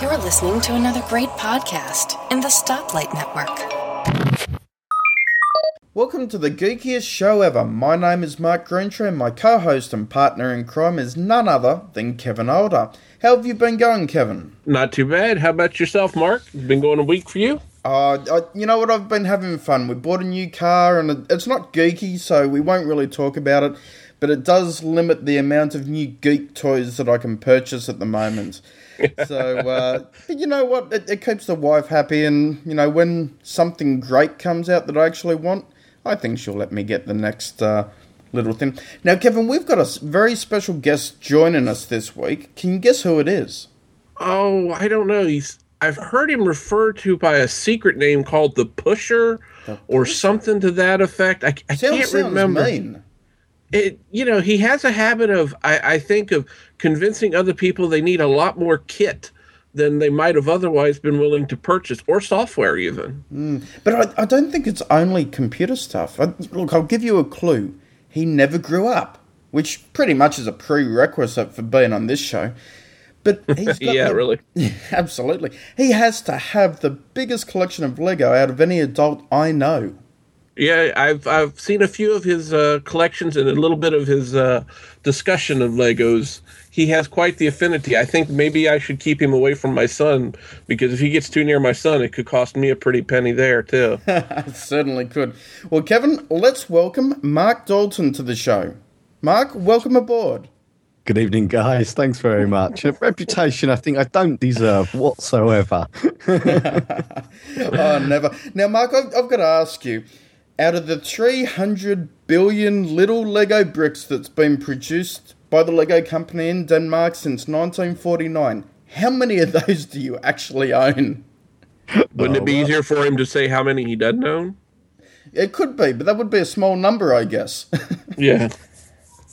You're listening to another great podcast in the Stoplight Network. Welcome to the geekiest show ever. My name is Mark Greentree and my co-host and partner in crime is none other than Kevin Older. How have you been going, Kevin? Not too bad. How about yourself, Mark? It's been going a week for you? Uh, I, you know what? I've been having fun. We bought a new car, and it's not geeky, so we won't really talk about it. But it does limit the amount of new geek toys that I can purchase at the moment. so, uh, but you know what? It, it keeps the wife happy, and you know when something great comes out that I actually want, I think she'll let me get the next uh, little thing. Now, Kevin, we've got a very special guest joining us this week. Can you guess who it is? Oh, I don't know. He's I've heard him referred to by a secret name called the Pusher or something to that effect. I, I can't remember. mean. It you know, he has a habit of I, I think of convincing other people they need a lot more kit than they might have otherwise been willing to purchase or software even. Mm. But I, I don't think it's only computer stuff. I, look, I'll give you a clue. He never grew up, which pretty much is a prerequisite for being on this show. But he's got Yeah, the- really. absolutely. He has to have the biggest collection of Lego out of any adult I know. Yeah, I've I've seen a few of his uh, collections and a little bit of his uh, discussion of Legos. He has quite the affinity. I think maybe I should keep him away from my son because if he gets too near my son, it could cost me a pretty penny there too. Certainly could. Well, Kevin, let's welcome Mark Dalton to the show. Mark, welcome aboard. Good evening, guys. Thanks very much. A reputation I think I don't deserve whatsoever. oh, never. Now, Mark, I've, I've got to ask you out of the 300 billion little Lego bricks that's been produced by the Lego company in Denmark since 1949, how many of those do you actually own? Wouldn't it be easier for him to say how many he doesn't own? It could be, but that would be a small number, I guess. Yeah.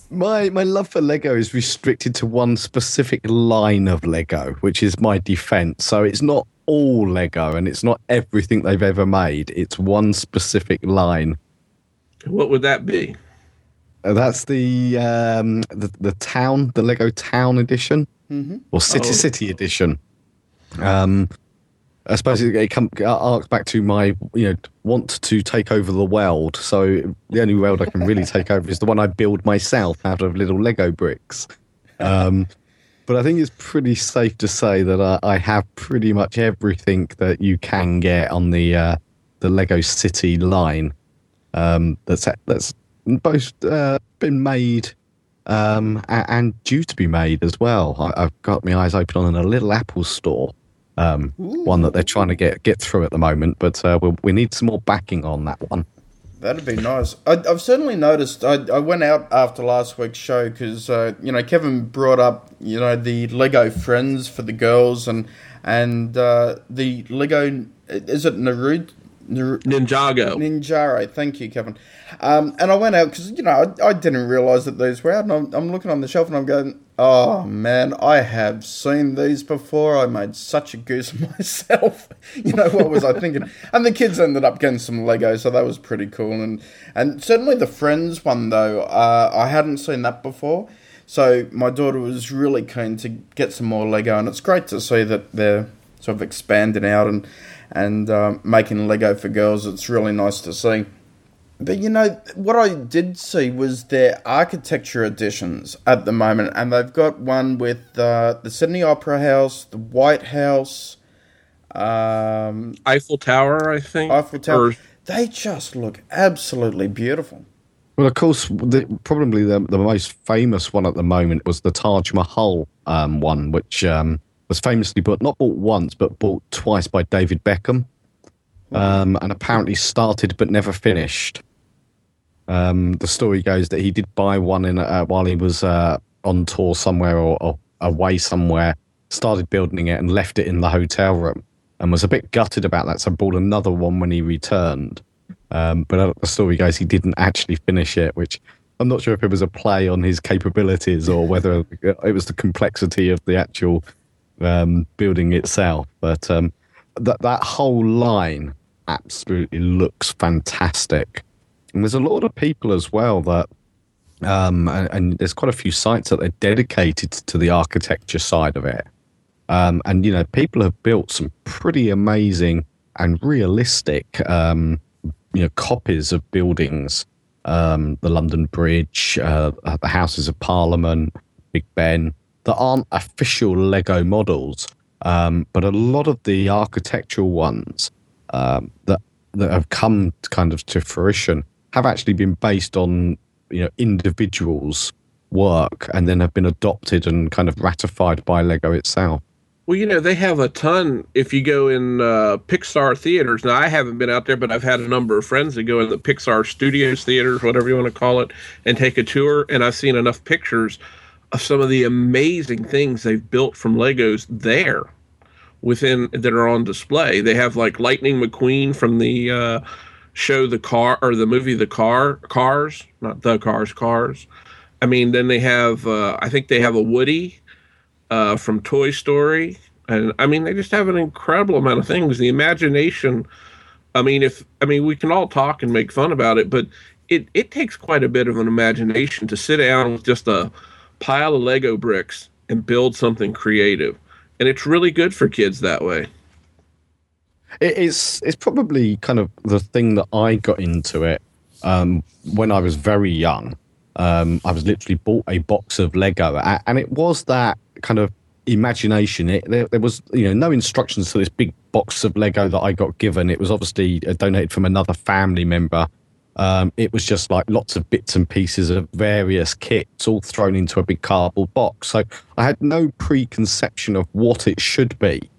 My my love for Lego is restricted to one specific line of Lego, which is my defense. So it's not all Lego and it's not everything they've ever made. It's one specific line. What would that be? Uh, That's the um the, the town, the Lego Town edition, mm-hmm. or City Oh. City edition. Um, I suppose it, it come arcs back to my you know want to take over the world. So the only world I can really take over is the one I build myself out of little Lego bricks. Um, but I think it's pretty safe to say that I, I have pretty much everything that you can get on the uh, the Lego City line. Um, that's that's both uh, been made um, and due to be made as well. I, I've got my eyes open on a little Apple store, um, one that they're trying to get get through at the moment. But uh, we, we need some more backing on that one. That'd be nice. I, I've certainly noticed. I, I went out after last week's show because uh, you know Kevin brought up you know the Lego Friends for the girls and and uh, the Lego is it Naruto. Ninjago. Ninjaro, thank you, Kevin. Um, and I went out because you know I, I didn't realize that these were out, and I'm, I'm looking on the shelf and I'm going, oh man, I have seen these before. I made such a goose of myself. you know what was I thinking? And the kids ended up getting some Lego, so that was pretty cool. And and certainly the Friends one though, uh, I hadn't seen that before. So my daughter was really keen to get some more Lego, and it's great to see that they're sort of expanding out and and um, making Lego for girls. It's really nice to see. But you know what I did see was their architecture editions at the moment, and they've got one with uh, the Sydney Opera House, the White House, um, Eiffel Tower, I think. Eiffel Tower. Or- They just look absolutely beautiful. Well, of course, the, probably the, the most famous one at the moment was the Taj Mahal um, one, which um, was famously bought, not bought once, but bought twice by David Beckham, um, and apparently started but never finished. Um, the story goes that he did buy one in uh, while he was uh, on tour somewhere or, or away somewhere, started building it and left it in the hotel room, and was a bit gutted about that, so bought another one when he returned. Um, but uh, the story goes he didn't actually finish it, which I'm not sure if it was a play on his capabilities or whether it was the complexity of the actual um, building itself. But um, that that whole line absolutely looks fantastic, and there's a lot of people as well that. Um, and, and there's quite a few sites that are dedicated to the architecture side of it. Um, and you know, people have built some pretty amazing and realistic, um, you know, copies of buildings. Um, the London Bridge, uh, the Houses of Parliament, Big Ben, that aren't official Lego models, um, but a lot of the architectural ones um, that that have come kind of to fruition have actually been based on you know individuals' work and then have been adopted and kind of ratified by Lego itself. Well, you know, they have a ton. If you go in uh, Pixar theaters, now I haven't been out there, but I've had a number of friends that go in the Pixar Studios theaters, whatever you want to call it, and take a tour. And I've seen enough pictures some of the amazing things they've built from Legos there within that are on display. They have like Lightning McQueen from the uh, show The Car or the movie The Car Cars, not The Cars, Cars. I mean, then they have uh, I think they have a Woody uh, from Toy Story, and I mean they just have an incredible amount of things. The imagination. I mean, if I mean we can all talk and make fun about it, but it it takes quite a bit of an imagination to sit down with just a pile of Lego bricks and build something creative, and it's really good for kids that way. It's it's probably kind of the thing that I got into it um, when I was very young. Um, I was literally bought a box of Lego, and it was that kind of imagination. It, there, there, was you know no instructions to this big box of Lego that I got given. It was obviously donated from another family member. Um, it was just like lots of bits and pieces of various kits all thrown into a big cardboard box. So I had no preconception of what it should be.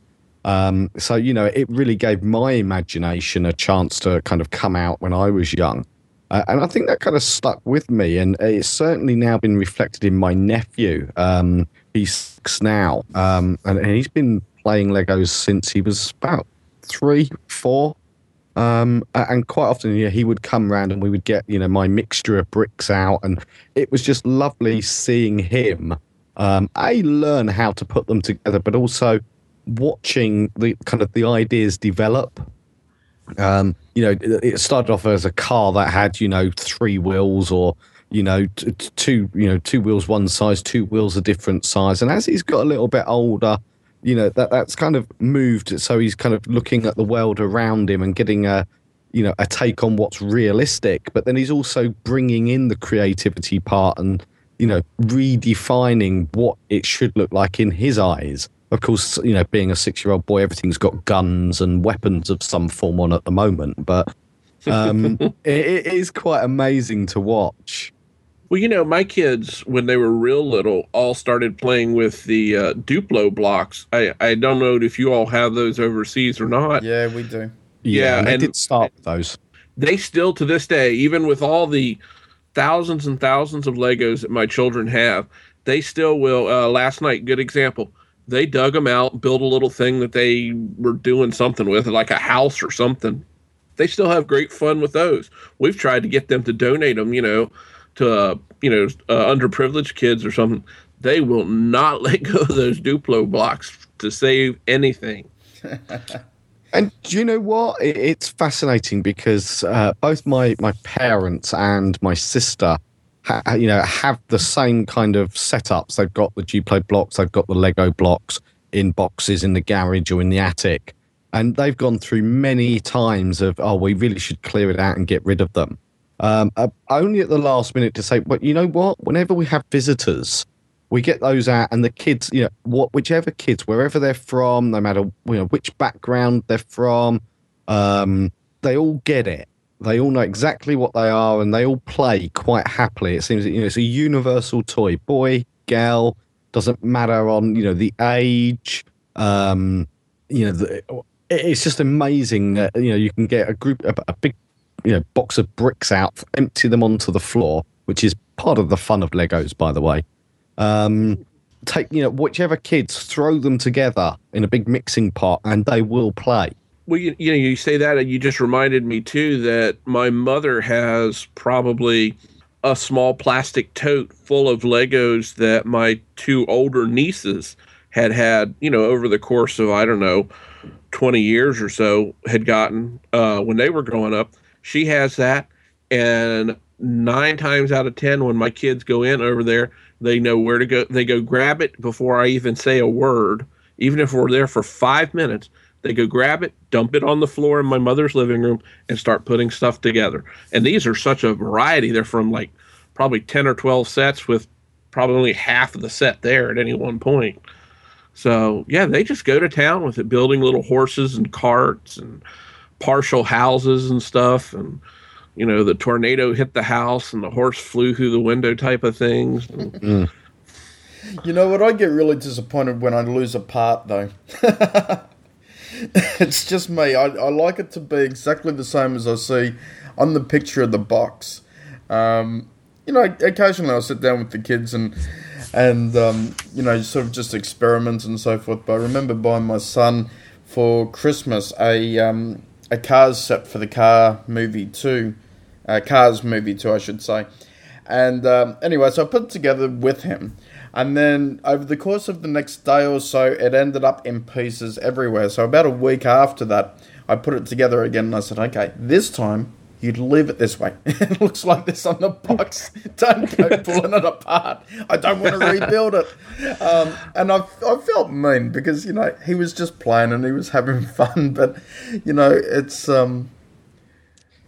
Um, so you know, it really gave my imagination a chance to kind of come out when I was young. Uh, and I think that kind of stuck with me, and it's certainly now been reflected in my nephew. Um, he's six now, um, and he's been playing Legos since he was about three, four. Um, and quite often, yeah, he would come round and we would get, you know, my mixture of bricks out, and it was just lovely seeing him. Um, learn how to put them together, but also watching the kind of the ideas develop. Um, you know, it started off as a car that had, you know, three wheels or you know, two, you know, two wheels one size, two wheels a different size. And as he's got a little bit older, you know, that that's kind of moved. So he's kind of looking at the world around him and getting a, you know, a take on what's realistic. But then he's also bringing in the creativity part and, you know, redefining what it should look like in his eyes. Of course, you know, being a six-year-old boy, everything's got guns and weapons of some form on at the moment. But um, it, it is quite amazing to watch. Well, you know, my kids, when they were real little, all started playing with the uh, Duplo blocks. I, I don't know if you all have those overseas or not. Yeah, we do. Yeah, yeah and they did start those. They still, to this day, even with all the thousands and thousands of Legos that my children have, they still will. Uh, last night, good example. They dug them out, built a little thing that they were doing something with, like a house or something. They still have great fun with those. We've tried to get them to donate them, you know, to uh, you know uh, underprivileged kids or something, they will not let go of those Duplo blocks to save anything. and do you know what? It's fascinating because uh, both my my parents and my sister. Ha, you know, have the same kind of setups. They've got the Duplo blocks, they've got the Lego blocks in boxes in the garage or in the attic, and they've gone through many times of, oh, we really should clear it out and get rid of them um, uh, only at the last minute to say, but you know what? Whenever we have visitors, we get those out, and the kids, you know, what whichever kids, wherever they're from, no matter you know which background they're from, um, they all get it. They all know exactly what they are, and they all play quite happily. It seems that you know it's a universal toy. Boy, girl, doesn't matter on you know the age. Um, you know, the, it's just amazing that you know you can get a group, a, a big you know box of bricks out, empty them onto the floor, which is part of the fun of Legos, by the way. Um, take you know whichever kids throw them together in a big mixing pot, and they will play. Well, you, you know, you say that, and you just reminded me too that my mother has probably a small plastic tote full of Legos that my two older nieces had had, you know, over the course of I don't know, twenty years or so, had gotten uh, when they were growing up. She has that, and nine times out of ten, when my kids go in over there, they know where to go. They go grab it before I even say a word, even if we're there for five minutes, they go grab it, dump it on the floor in my mother's living room, and start putting stuff together. And these are such a variety. They're from like probably 10 or 12 sets with probably half of the set there at any one point. So, yeah, they just go to town with it, building little horses and carts and partial houses and stuff. And, you know, the tornado hit the house and the horse flew through the window type of things. Mm. You know what? I get really disappointed when I lose a part, though. it's just me. I, I like it to be exactly the same as I see on the picture of the box. Um, you know, occasionally I'll sit down with the kids and and um, you know, sort of just experiment and so forth. But I remember buying my son for Christmas a um, a Cars set for the car movie two, uh, Cars movie two, I should say. And um, anyway, so I put it together with him. And then over the course of the next day or so, it ended up in pieces everywhere. So about a week after that, I put it together again and I said, okay, this time you'd leave it this way. it looks like this on the box. don't go pulling it apart. I don't want to rebuild it. Um, and I, I felt mean because, you know, he was just playing and he was having fun. But, you know, it's. Um,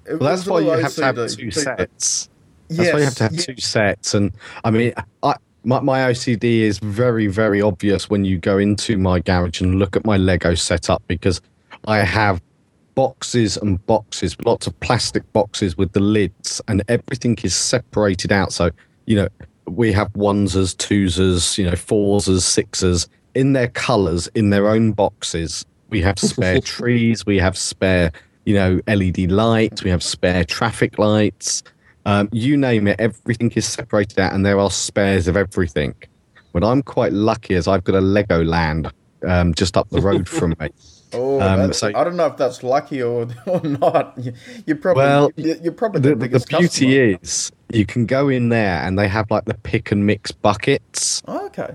it well, that's why you have to have two sets. That's yes, why you have to have two sets. And I mean, I, my, my OCD is very, very obvious when you go into my garage and look at my Lego setup because I have boxes and boxes, lots of plastic boxes with the lids, and everything is separated out. So, you know, we have onesers, twosers, you know, foursers, sixes in their colors, in their own boxes. We have spare trees, we have spare, you know, LED lights, we have spare traffic lights. Um, you name it, everything is separated out, and there are spares of everything. But I'm quite lucky as I've got a Legoland um, just up the road from me. Oh, um, so, I don't know if that's lucky or, or not. You, you probably well, you're probably the, the, the beauty customer. is you can go in there and they have like the pick and mix buckets. Oh, okay.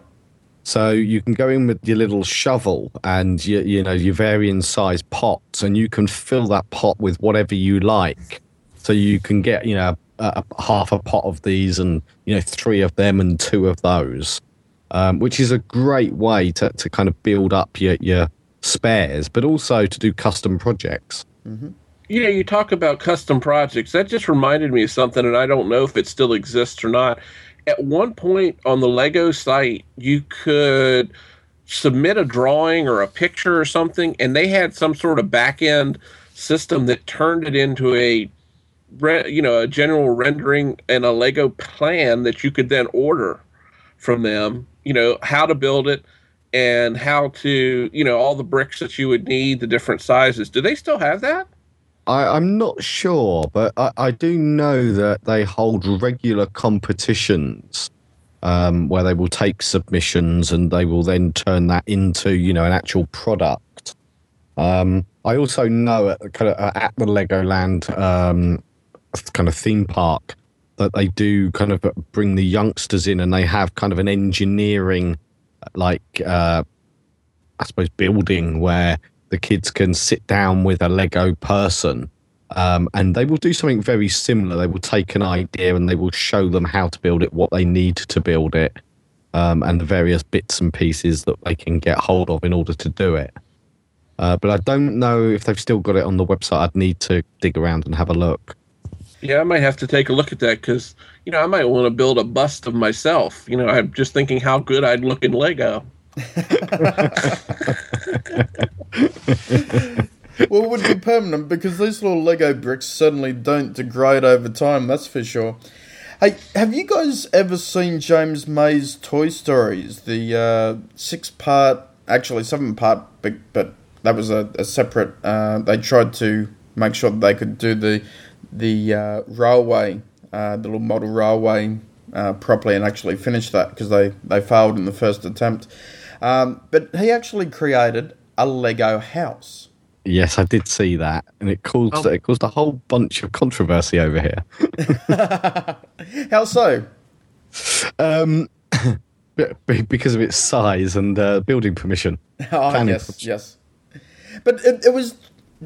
So you can go in with your little shovel and you you know your varying size pots, and you can fill that pot with whatever you like. So you can get you know a, a half a pot of these and you know three of them and two of those, um, which is a great way to, to kind of build up your, your spares, but also to do custom projects. Mm-hmm. Yeah, you talk about custom projects. That just reminded me of something, and I don't know if it still exists or not. At one point on the Lego site, you could submit a drawing or a picture or something, and they had some sort of back end system that turned it into a you know a general rendering and a Lego plan that you could then order from them. You know how to build it and how to you know all the bricks that you would need, the different sizes. Do they still have that? I, am not sure, but I, I, do know that they hold regular competitions um, where they will take submissions and they will then turn that into you know an actual product. Um, I also know at, kind of, at the Legoland um, kind of theme park that they do kind of bring the youngsters in and they have kind of an engineering like uh, I suppose building where the kids can sit down with a Lego person um, and they will do something very similar. They will take an idea and they will show them how to build it, what they need to build it, um, and the various bits and pieces that they can get hold of in order to do it. Uh, but I don't know if they've still got it on the website. I'd need to dig around and have a look. Yeah, I might have to take a look at that because you know I might want to build a bust of myself. You know, I'm just thinking how good I'd look in Lego. well, it would be permanent because these little Lego bricks certainly don't degrade over time. That's for sure. Hey, have you guys ever seen James May's Toy Stories? The uh, six-part, actually seven-part, but, but that was a, a separate. Uh, they tried to make sure that they could do the the uh, railway, uh, the little model railway, uh, properly and actually finish that because they, they failed in the first attempt. Um, but he actually created a Lego house. Yes, I did see that, and it caused oh. it caused a whole bunch of controversy over here. How so? Um, because of its size and uh, building permission. Oh, yes, permission. yes. But it, it was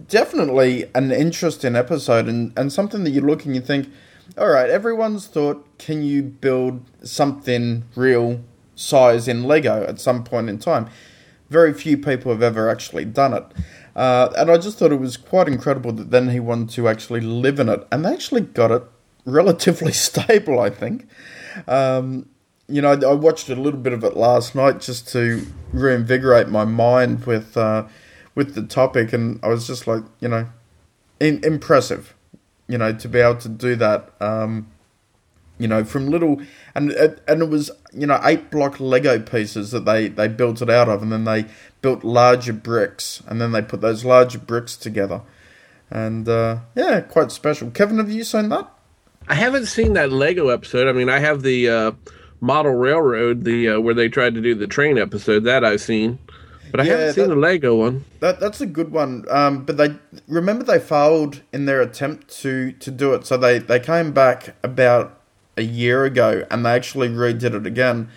definitely an interesting episode and, and something that you look and you think, all right, everyone's thought, can you build something real size in Lego at some point in time? very few people have ever actually done it. Uh, and I just thought it was quite incredible that then he wanted to actually live in it, and they actually got it relatively stable, I think. Um, you know, I watched a little bit of it last night just to reinvigorate my mind with uh, with the topic, and I was just like, you know, in, impressive. You know, to be able to do that. Um, you know, from little and and it was you know eight block Lego pieces that they they built it out of, and then they built larger bricks, and then they put those larger bricks together, and uh, yeah, quite special. Kevin, have you seen that? I haven't seen that Lego episode. I mean, I have the uh, model railroad, the uh, where they tried to do the train episode that I've seen, but I Yeah, haven't seen that- the Lego one. That that's a good one. Um, but they remember they failed in their attempt to to do it, so they they came back about a year ago and they actually redid it again.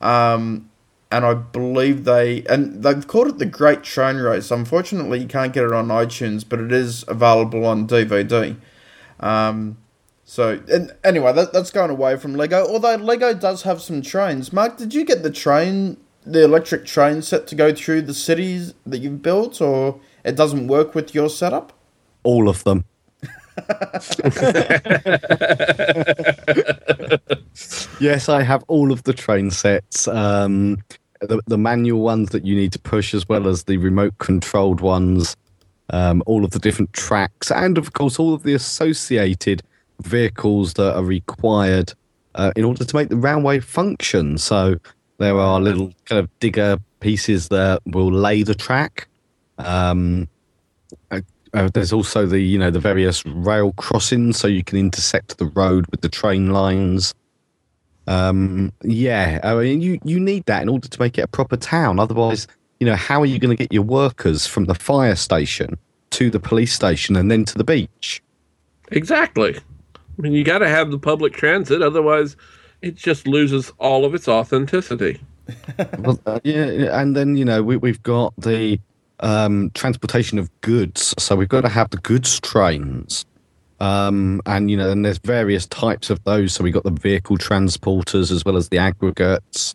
Um, and I believe they and they've called it the Great Train Race. Unfortunately, you can't get it on iTunes, but it is available on DVD. Um, so and anyway, that, that's going away from Lego. Although Lego does have some trains. Mark, did you get the train, the electric train set to go through the cities that you've built, or it doesn't work with your setup? All of them. yes, I have all of the train sets. Um, the, the manual ones that you need to push, as well as the remote controlled ones, um, all of the different tracks, and of course, all of the associated vehicles that are required uh, in order to make the railway function. So there are little kind of digger pieces that will lay the track. Um, uh, uh, there's also the you know the various rail crossings, so you can intersect the road with the train lines. Um, yeah, I mean you you need that in order to make it a proper town. Otherwise, you know how are you going to get your workers from the fire station to the police station and then to the beach? Exactly. I mean, you got to have the public transit, otherwise, it just loses all of its authenticity. well, uh, yeah, and then you know we, we've got the um, transportation of goods, so we've got to have the goods trains, um, and you know, and there's various types of those. So we've got the vehicle transporters as well as the aggregates,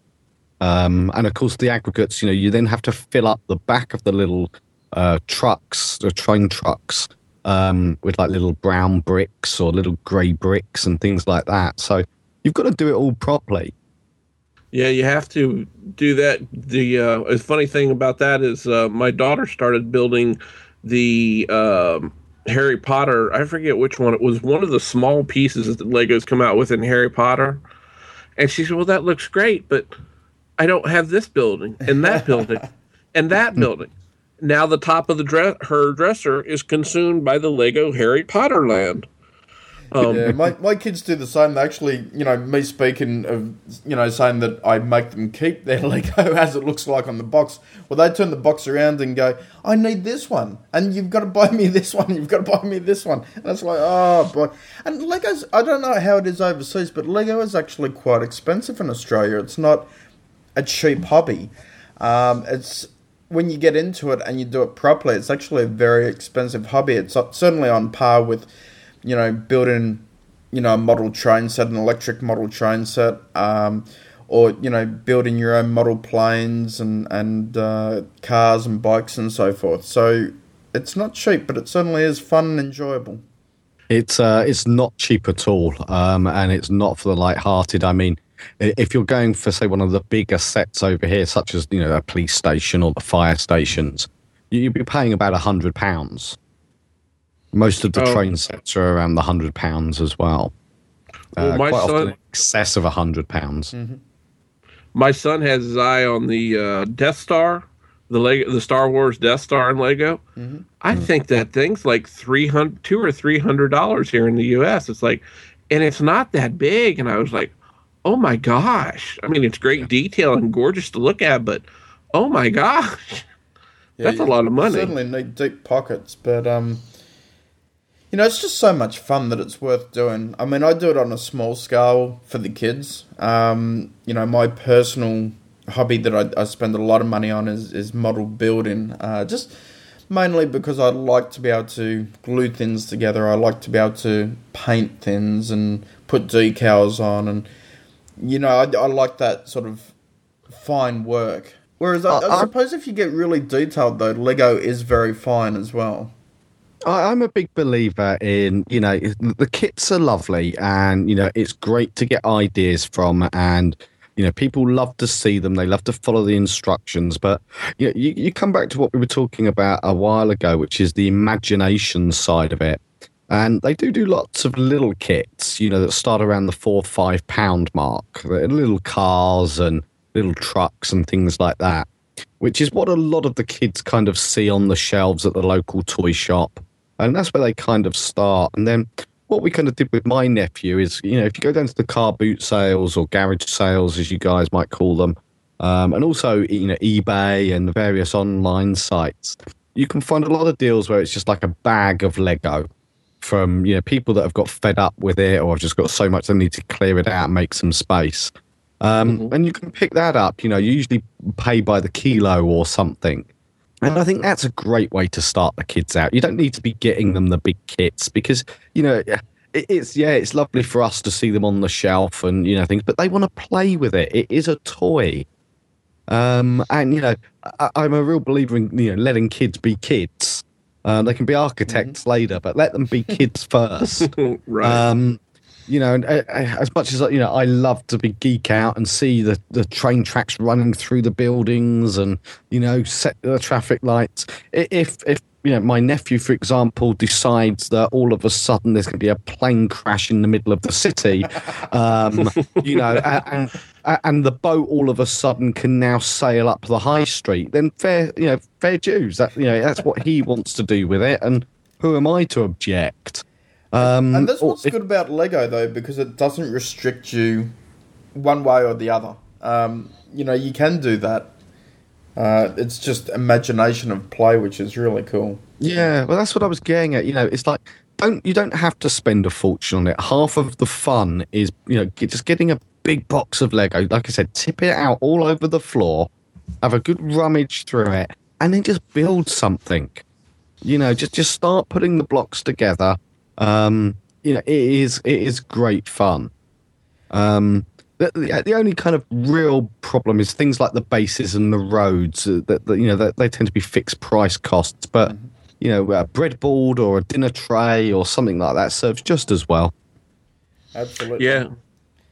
um, and of course the aggregates. You know, you then have to fill up the back of the little uh, trucks, the train trucks, um, with like little brown bricks or little grey bricks and things like that. So you've got to do it all properly. Yeah, you have to do that. The uh, funny thing about that is uh, my daughter started building the um, Harry Potter. I forget which one. It was one of the small pieces that Legos come out with in Harry Potter. And she said, "Well, that looks great, but I don't have this building and that building and that building." Now the top of the dress, her dresser is consumed by the Lego Harry Potter land. Um, Yeah, my, my kids do the same. They actually, you know, me speaking of, you know, saying that I make them keep their Lego as it looks like on the box. Well, they turn the box around and go, I need this one. And you've got to buy me this one. You've got to buy me this one. And it's like, oh, boy. And Lego's, I don't know how it is overseas, but Lego is actually quite expensive in Australia. It's not a cheap hobby. Um, it's when you get into it and you do it properly, it's actually a very expensive hobby. It's certainly on par with, you know, building, you know, a model train set, an electric model train set, um, or you know, building your own model planes and and uh, cars and bikes and so forth. So it's not cheap, but it certainly is fun and enjoyable. It's uh, it's not cheap at all, um, and it's not for the light-hearted. I mean, if you're going for say one of the bigger sets over here, such as you know a police station or the fire stations, you- you'd be paying about a hundred pounds. Most of the Oh. train sets are around the hundred pounds as well. Well, Uh, my quite often son- in excess of a hundred pounds. my son has his eye on the uh, Death Star, the Lego, the Star Wars Death Star in Lego. I think that thing's like three hundred, two or three hundred dollars here in the U.S. It's like, and it's not that big. And I was like, oh my gosh! I mean, it's great detail and gorgeous to look at, but oh my gosh, that's a lot of money. Certainly need deep pockets, but um, you know, it's just so much fun that it's worth doing. I mean, I do it on a small scale for the kids. Um, you know, my personal hobby that I, I spend a lot of money on is is model building. Uh, just mainly because I like to be able to glue things together. I like to be able to paint things and put decals on, and you know, I, I like that sort of fine work. Whereas I, Uh, I I- suppose if you get really detailed, though, Lego is very fine as well. I'm a big believer in, you know, the kits are lovely and, you know, it's great to get ideas from and, you know, people love to see them. They love to follow the instructions. But, you know, you, you come back to what we were talking about a while ago, which is the imagination side of it. And they do do lots of little kits, you know, that start around the four, five pound mark. Little cars and little trucks and things like that, which is what a lot of the kids kind of see on the shelves at the local toy shop. And that's where they kind of start. And then what we kind of did with my nephew is, you know, if you go down to the car boot sales or garage sales, as you guys might call them, um, and also, you know, eBay and the various online sites, you can find a lot of deals where it's just like a bag of Lego from, you know, people that have got fed up with it or have just got so much they need to clear it out and make some space. Um, And you can pick that up, you know, you usually pay by the kilo or something. And I think that's a great way to start the kids out. You don't need to be getting them the big kits because, you know, it's, yeah, it's lovely for us to see them on the shelf and, you know, things, but they want to play with it. It is a toy. Um, and, you know, I, I'm a real believer in, you know, letting kids be kids. Um, they can be architects later, but let them be kids first. right. Um, you know, and, uh, uh, as much as you know, I love to be geek out and see the, the train tracks running through the buildings and you know set the traffic lights. If if you know my nephew, for example, decides that all of a sudden there's going to be a plane crash in the middle of the city, um, you know, and and the boat all of a sudden can now sail up the high street, then fair, you know, fair dues. That you know, that's what he wants to do with it, and who am I to object? Um, And that's or what's if- good about Lego, though, because it doesn't restrict you one way or the other. Um, you know, you can do that. Uh, it's just imagination of play, which is really cool. Yeah, well, that's what I was getting at. You know, it's like don't you don't have to spend a fortune on it. Half of the fun is you know just getting a big box of Lego. Like I said, tip it out all over the floor, have a good rummage through it, and then just build something. You know, just just start putting the blocks together. Um, you know, it is it is great fun. Um, the, the, the only kind of real problem is things like the bases and the roads uh, that, that you know that they tend to be fixed price costs, but you know a breadboard or a dinner tray or something like that serves just as well. Absolutely. Yeah,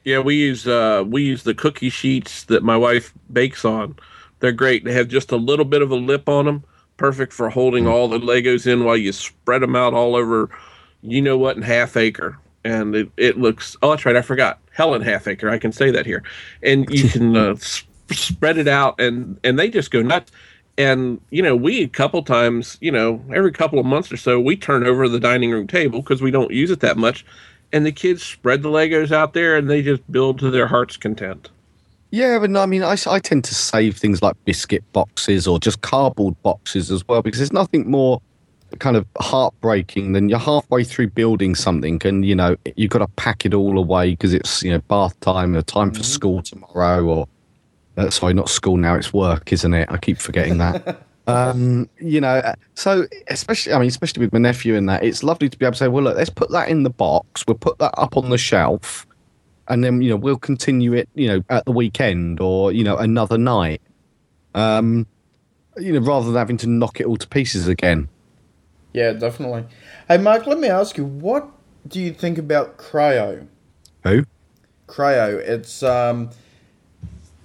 yeah. We use uh, we use the cookie sheets that my wife bakes on. They're great. They have just a little bit of a lip on them, perfect for holding all the Legos in while you spread them out all over. You know what? In half acre, and it, it looks. Oh, that's right. I forgot. Helen half acre. I can say that here, and you can uh, s- spread it out, and and they just go nuts. And you know, we a couple times, you know, every couple of months or so, we turn over the dining room table because we don't use it that much, and the kids spread the Legos out there, and they just build to their heart's content. Yeah, but no, I mean, I, I tend to save things like biscuit boxes or just cardboard boxes as well because there's nothing more kind of heartbreaking than you're halfway through building something and you know you've got to pack it all away because it's you know bath time or time for school tomorrow or uh, sorry not school now it's work isn't it? I keep forgetting that. Um you know so especially i mean especially with my nephew in that it's lovely to be able to say well look let's put that in the box we'll put that up on the shelf and then you know we'll continue it you know at the weekend or you know another night. Um you know rather than having to knock it all to pieces again Yeah, definitely. Hey, Mark, let me ask you, what do you think about Kre-O? who Kre-O, it's um,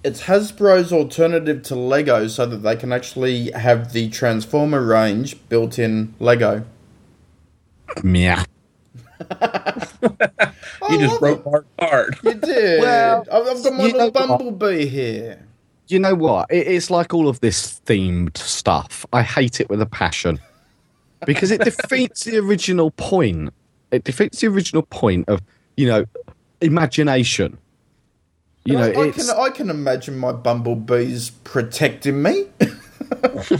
it's Hasbro's alternative to Lego, so that they can actually have the Transformer range built in Lego. yeah You just love broke Mark's heart. You did. Well, I've, I've got my you know little what? bumblebee here. you know what? It, it's like all of this themed stuff. I hate it with a passion because it defeats the original point. It defeats the original point of you know imagination. You know, I, I can I can imagine my bumblebees protecting me.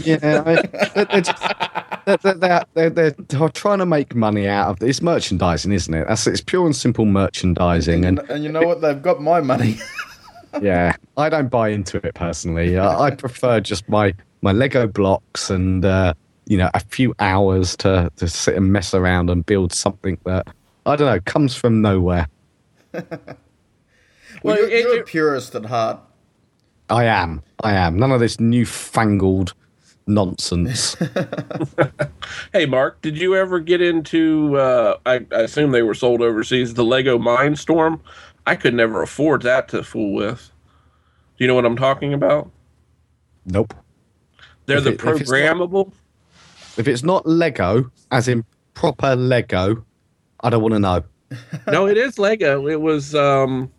yeah, I- they're, they're, they're, they're, trying to make money out of this merchandising, isn't it? That's it's pure and simple merchandising, and and, and you know what? They've got my money. yeah, I don't buy into it personally. Uh, I prefer just my my Lego blocks and uh, you know a few hours to to sit and mess around and build something that I don't know comes from nowhere. well, Well, you're, it- you're a purist at heart. I am. I am. None of this newfangled nonsense. Hey, Mark, did you ever get into? Uh, I, I assume they were sold overseas. The Lego Mindstorm. I could never afford that to fool with. Do you know what I'm talking about? nope. They're If the it- if not- programmable. If it's not Lego, as in proper Lego, I don't want to know. no, it is Lego. It was. um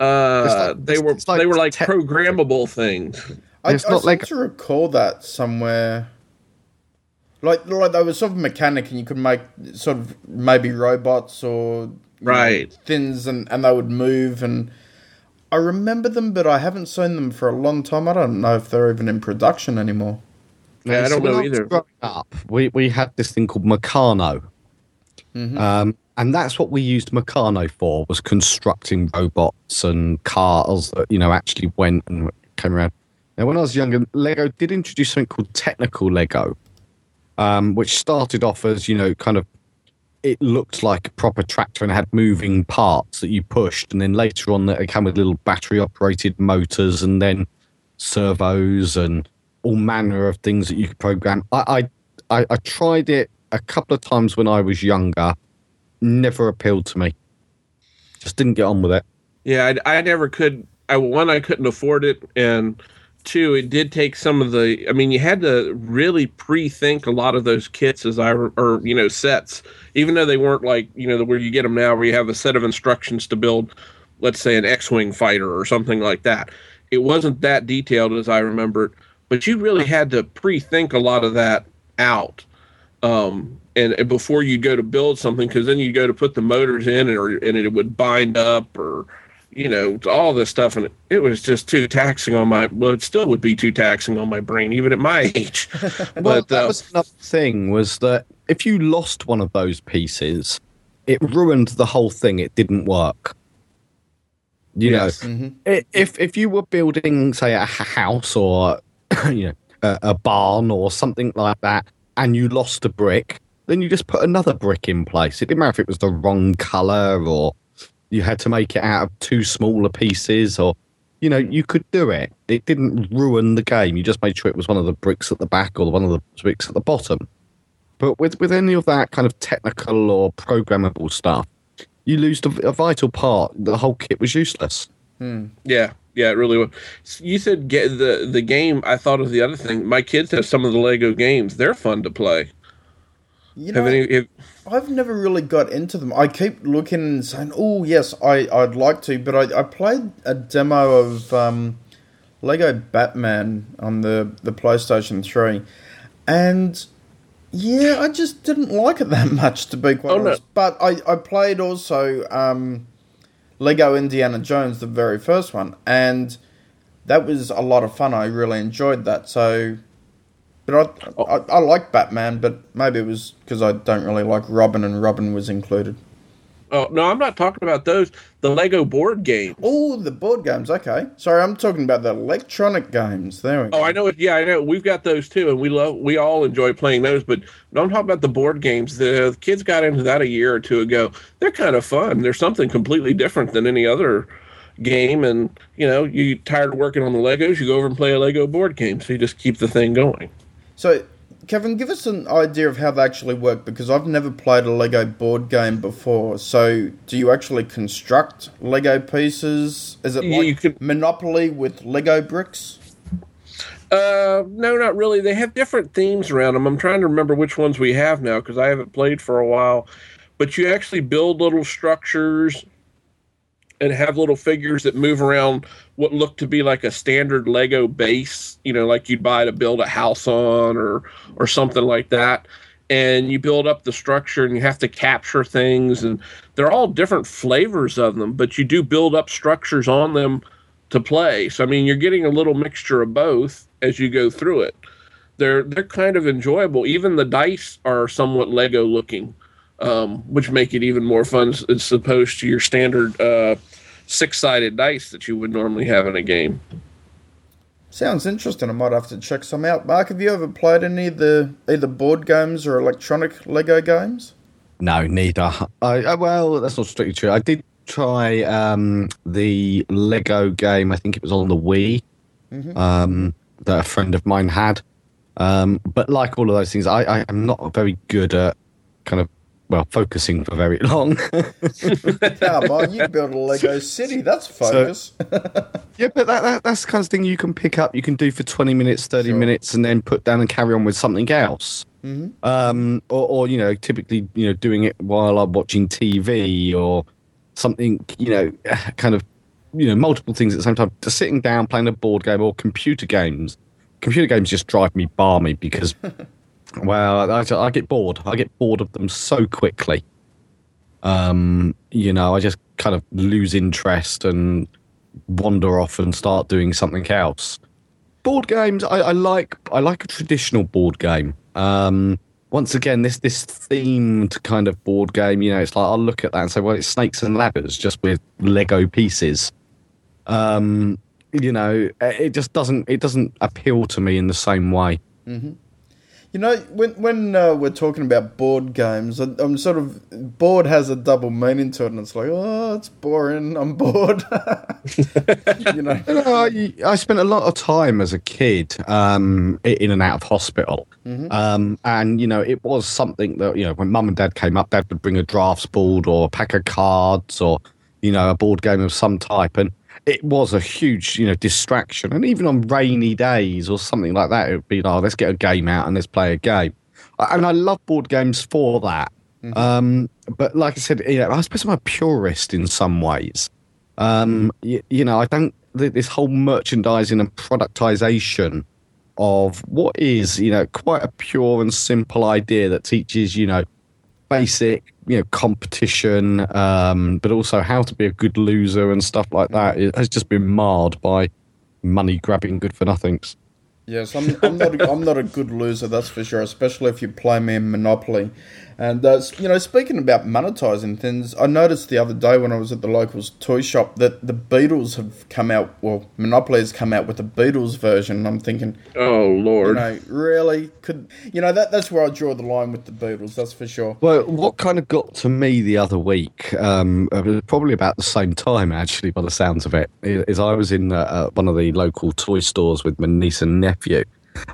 uh like- They were like they were like te- programmable things. I, It's I not seem like- to recall that somewhere. Like, like they were sort of mechanic, and you could make sort of maybe robots or you know, Right. things, and and they would move. And I remember them, but I haven't seen them for a long time. I don't know if they're even in production anymore. Yeah, I don't when know either. growing Up, we we had this thing called Meccano, um, and that's what we used Meccano for was constructing robots and cars that you know actually went and came around. Now, when I was younger, Lego did introduce something called technical Lego, um, which started off as you know kind of it looked like a proper tractor and had moving parts that you pushed, and then later on it came with little battery operated motors and then servos and all manner of things that you could program. I, I, I, I tried it a couple of times when I was younger. Never appealed to me. Just didn't get on with it. Yeah, I, I never could. I one, I couldn't afford it, and two, it did take some of the. I mean, you had to really pre-think a lot of those kits as I or you know sets, even though they weren't like you know where you get them now, where you have a set of instructions to build, let's say an X-wing fighter or something like that. It wasn't that detailed as I remember it, but you really had to pre-think a lot of that out um, and, and before you go to build something, because then you go to put the motors in, and, or, and it would bind up, or you know, all this stuff, and it, it was just too taxing on my. Well, it still would be too taxing on my brain, even at my age. Well, that uh, was another thing was that if you lost one of those pieces, it ruined the whole thing. It didn't work. You Yes. know, I- if if you were building, say, a house or you know a, a barn or something like that, and you lost a brick, then you just put another brick in place. It didn't matter if it was the wrong color or you had to make it out of two smaller pieces or you know you could do it. It didn't ruin the game. You just made sure it was one of the bricks at the back or one of the bricks at the bottom. But with with any of that kind of technical or programmable stuff you lose a vital part. The whole kit was useless. Hmm. Yeah, yeah, it really was. You said get the the game. I thought of the other thing. My kids have some of the Lego games. They're fun to play. You know, Have any? I've never really got into them. I keep looking and saying, "Oh, yes, I I'd like to," but I, I played a demo of um, Lego Batman on the the PlayStation Three, and yeah, I just didn't like it that much to be quite Oh, no. honest. But I I played also um, Lego Indiana Jones, the very first one, and that was a lot of fun. I really enjoyed that. So. But I, I, I like Batman, but maybe it was because I don't really like Robin, and Robin was included. Oh no, I'm not talking about those. The Lego board games. Oh, the board games. Okay, sorry, I'm talking about the electronic games. There we oh, go. Oh, I know. Yeah, I know. We've got those too, and we love. We all enjoy playing those. But I'm talking about the board games. The kids got into that a year or two ago. They're kind of fun. They're something completely different than any other game. And you know, you tired of working on the Legos, you go over and play a Lego board game. So you just keep the thing going. So, Kevin, give us an idea of how they actually work because I've never played a Lego board game before. So, do you actually construct Lego pieces? Is it You- like you could- Monopoly with Lego bricks? Uh, no, not really. They have different themes around them. I'm trying to remember which ones we have now because I haven't played for a while. But you actually build little structures and have little figures that move around what look to be like a standard Lego base, you know, like you'd buy to build a house on or or something like that. And you build up the structure and you have to capture things and they're all different flavors of them, but you do build up structures on them to play. So I mean, you're getting a little mixture of both as you go through it. They're they're kind of enjoyable. Even the dice are somewhat Lego looking, um, which make it even more fun as opposed to your standard uh, six sided dice that you would normally have in a game. Sounds interesting. I might have to check some out. Mark, have you ever played any of the either board games or electronic Lego games? no neither I, I well that's not strictly true i did try um the lego game i think it was on the wii um, that a friend of mine had. Um, but like all of those things, I, I am not very good at kind of well focusing for very long. Come on, you build a Lego city. That's focus. yeah, but that, that that's the kind of thing you can pick up, you can do for twenty minutes, thirty Sure. minutes, and then put down and carry on with something else. Um, or, or you know, typically you know doing it while I'm watching TV or something. You know, kind of you know multiple things at the same time. Just sitting down playing a board game or computer games. Computer games just drive me barmy because, well, I, I get bored. I get bored of them so quickly. Um, you know, I just kind of lose interest and wander off and start doing something else. Board games, I, I like. I like a traditional board game. Um, once again, this this themed kind of board game. You know, it's like I'll look at that and say, well, it's snakes and ladders just with Lego pieces. Um, you know, it just doesn't it doesn't appeal to me in the same way. You know, when when uh, we're talking about board games, I- I'm sort of bored has a double meaning to it, and it's like, oh, it's boring. I'm bored. you know, You know, I, I spent a lot of time as a kid um, in and out of hospital. Um, and, you know, it was something that, you know, when mum and dad came up, dad would bring a drafts board or a pack of cards or, you know, a board game of some type. And it was a huge, you know, distraction. And even on rainy days or something like that, it would be, oh, let's get a game out and let's play a game. And I love board games for that. Um, but like I said, you know, I suppose I'm a purist in some ways um, you, you know, I don't this whole merchandising and productization of what is, you know, quite a pure and simple idea that teaches, you know, basic, you know, competition, um, but also how to be a good loser and stuff like that. It has just been marred by money grabbing good for nothings. yes, I'm, I'm not a, I'm not a good loser, that's for sure. Especially if you play me in Monopoly. And uh, you know, speaking about monetizing things, I noticed the other day when I was at the local's toy shop that the Beatles have come out. Well, Monopoly has come out with the Beatles version. And I'm thinking, Oh you Lord. know, really could you know that that's where I draw the line with the Beatles. That's for sure. Well, what kind of got to me the other week, um, probably about the same time, actually, by the sounds of it, is i- was in uh, uh, one of the local toy stores with my niece and nephew,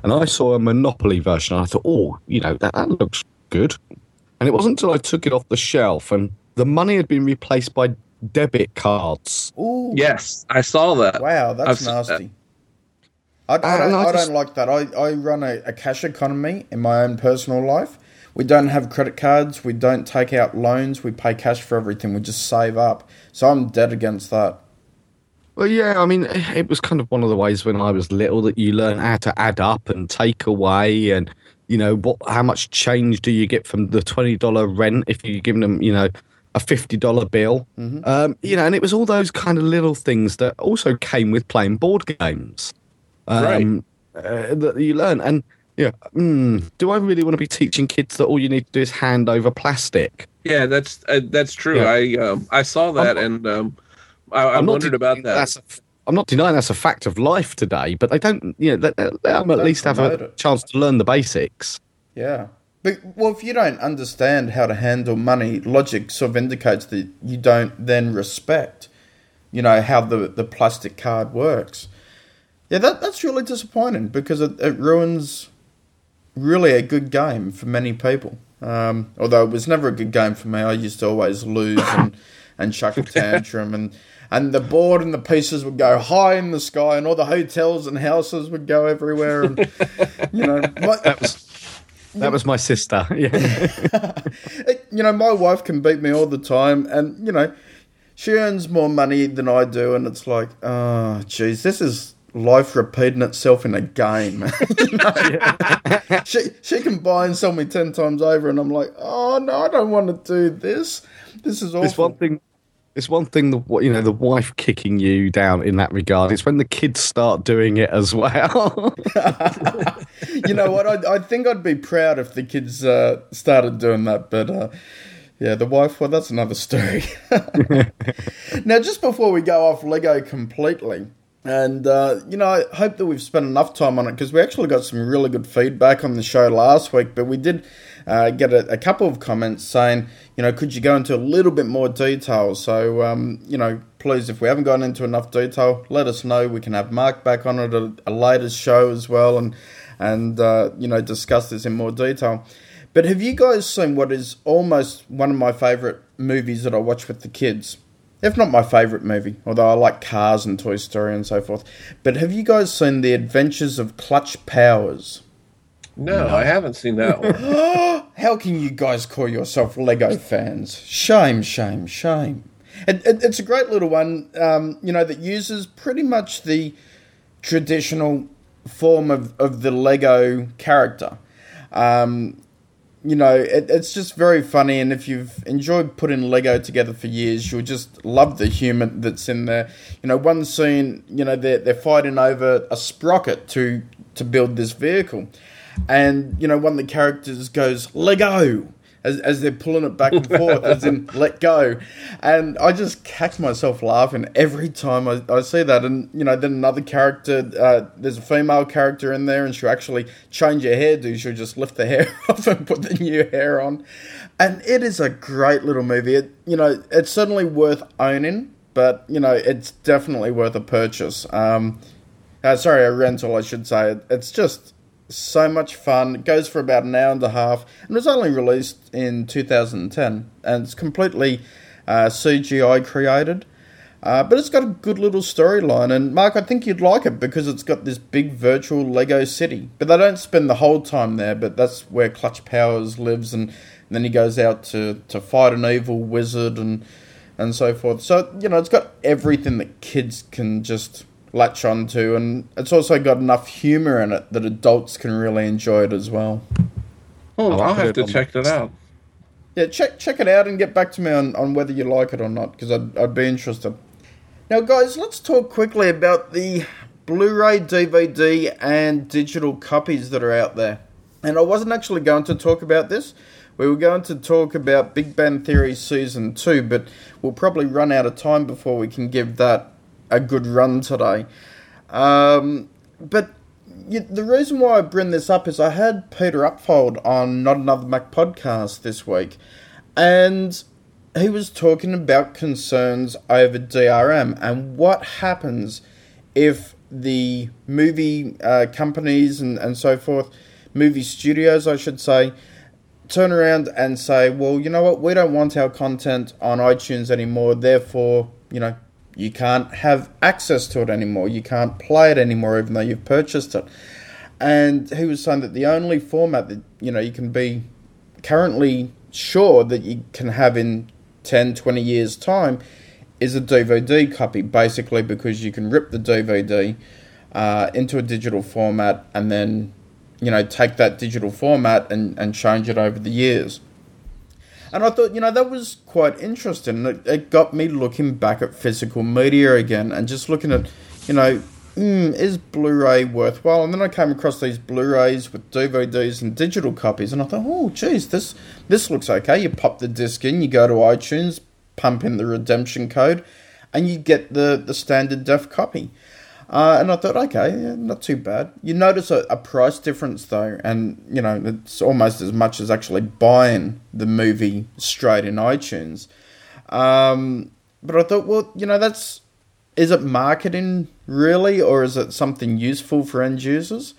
and I saw a Monopoly version. And I thought, oh, you know, that, that looks good. And it wasn't until I took it off the shelf and the money had been replaced by debit cards. Ooh, Yes, I saw that. Wow, that's I've seen that. nasty. I, I, Uh, don't, and I I just- don't like that. I, I run a, a cash economy in my own personal life. We don't have credit cards. We don't take out loans. We pay cash for everything. We just save up. So I'm dead against that. Well, yeah, I mean, it was kind of one of the ways when I was little that you learn how to add up and take away, and you know what, how much change do you get from the twenty dollar rent if you're giving them, you know, a fifty dollar bill, um, you know, and it was all those kind of little things that also came with playing board games, um, uh, that you learn, and yeah, mm, do I really want to be teaching kids that all you need to do is hand over plastic? Yeah, that's uh, that's true. Yeah. I um, I saw that and um, I, I I'm not wondered about that. That's a, I'm not denying that's a fact of life today, but they don't, you know, let, let them at least have a it. chance to learn the basics. Yeah. But, well, if you don't understand how to handle money, logic sort of indicates that you don't then respect, you know, how the, the plastic card works. Yeah, that, that's really disappointing because it, it ruins really a good game for many people. Um, although it was never a good game for me. I used to always lose and, and chuck a tantrum and, and the board and the pieces would go high in the sky and all the hotels and houses would go everywhere and you know my, That was my sister. Yeah. You know, my wife can beat me all the time, and you know, she earns more money than I do, and it's like, oh, geez, this is life repeating itself in a game. You know? she she can buy and sell me ten times over, and I'm like, oh no, I don't want to do this. This is awful. It's one thing. It's one thing. The you know the wife kicking you down in that regard. It's when the kids start doing it as well. you know what? I, I think I'd be proud if the kids uh, started doing that, but uh, yeah, the wife. Well, that's another story. now, just before we go off Lego completely, And, uh, you know, I hope that we've spent enough time on it because we actually got some really good feedback on the show last week, but we did uh, get a, a, couple of comments saying, you know, could you go into a little bit more detail? So, um, you know, please, if we haven't gone into enough detail, let us know. We can have Mark back on at a, a later show as well and, and uh, you know, discuss this in more detail. But have you guys seen what is almost one of my favourite movies that I watch with the kids? if not my favourite movie, although I like Cars and Toy Story and so forth. But have you guys seen The Adventures of Clutch Powers? No, no. I haven't seen that one. How can you guys call yourself Lego fans? Shame, shame, shame. It, it, it's a great little one, um, you know, that uses pretty much the traditional form of, of the Lego character. Um, you know, it, it's just very funny. And if you've enjoyed putting Lego together for years, you'll just love the humour that's in there. You know, one scene, you know, they're, they're fighting over a sprocket to, to build this vehicle. And, you know, one of the characters goes, Lego! as, as they're pulling it back and forth, as in let go. And I just catch myself laughing every time I, I see that. And, you know, then another character, uh, there's a female character in there, and she'll actually change her hairdo. She'll just lift the hair off and put the new hair on. And it is a great little movie. It, you know, it's certainly worth owning, but, you know, it's definitely worth a purchase. Um, uh, sorry, a rental, I should say. It's just so much fun. It goes for about an hour and a half, and it was only released in 2010, and it's completely uh, CGI created. Uh, but it's got a good little storyline, and Mark, I think you'd like it because it's got this big virtual Lego city. But they don't spend the whole time there, but that's where Clutch Powers lives, and, and then he goes out to, to fight an evil wizard and and so forth. So you know, it's got everything that kids can just latch onto, and it's also got enough humour in it that adults can really enjoy it as well. Oh, I'll, I'll have to check that out. Yeah, check check it out and get back to me on, on whether you like it or not, because I'd, I'd be interested. Now, guys, let's talk quickly about the Blu ray, DVD, and digital copies that are out there. And I wasn't actually going to talk about this. We were going to talk about Big Bang Theory Season 2, but we'll probably run out of time before we can give that a good run today. Um, but the reason why I bring this up is I had Peter Upfold on Not Another Mac podcast this week, and he was talking about concerns over DRM and what happens if the movie uh, companies and, and so forth, movie studios, I should say, turn around and say, well, you know what, we don't want our content on iTunes anymore, therefore, you know, you can't have access to it anymore. You can't play it anymore, even though you've purchased it. And he was saying that the only format that you know you can be currently sure that you can have in 10, 20 years' time is a DVD copy, basically because you can rip the DVD uh, into a digital format and then you know take that digital format and, and change it over the years. And I thought, you know, that was quite interesting. It, it got me looking back at physical media again and just looking at, you know, mm, is Blu-ray worthwhile? And then I came across these Blu-rays with DVDs and digital copies, and I thought, oh, geez, this this looks okay. You pop the disc in, you go to iTunes, pump in the redemption code, and you get the the standard def copy. Uh, and I thought, okay, yeah, not too bad. You notice a, a, price difference though, and you know it's almost as much as actually buying the movie straight in iTunes. Um, but I thought, well, you know, that's is it marketing really, or is it something useful for end users?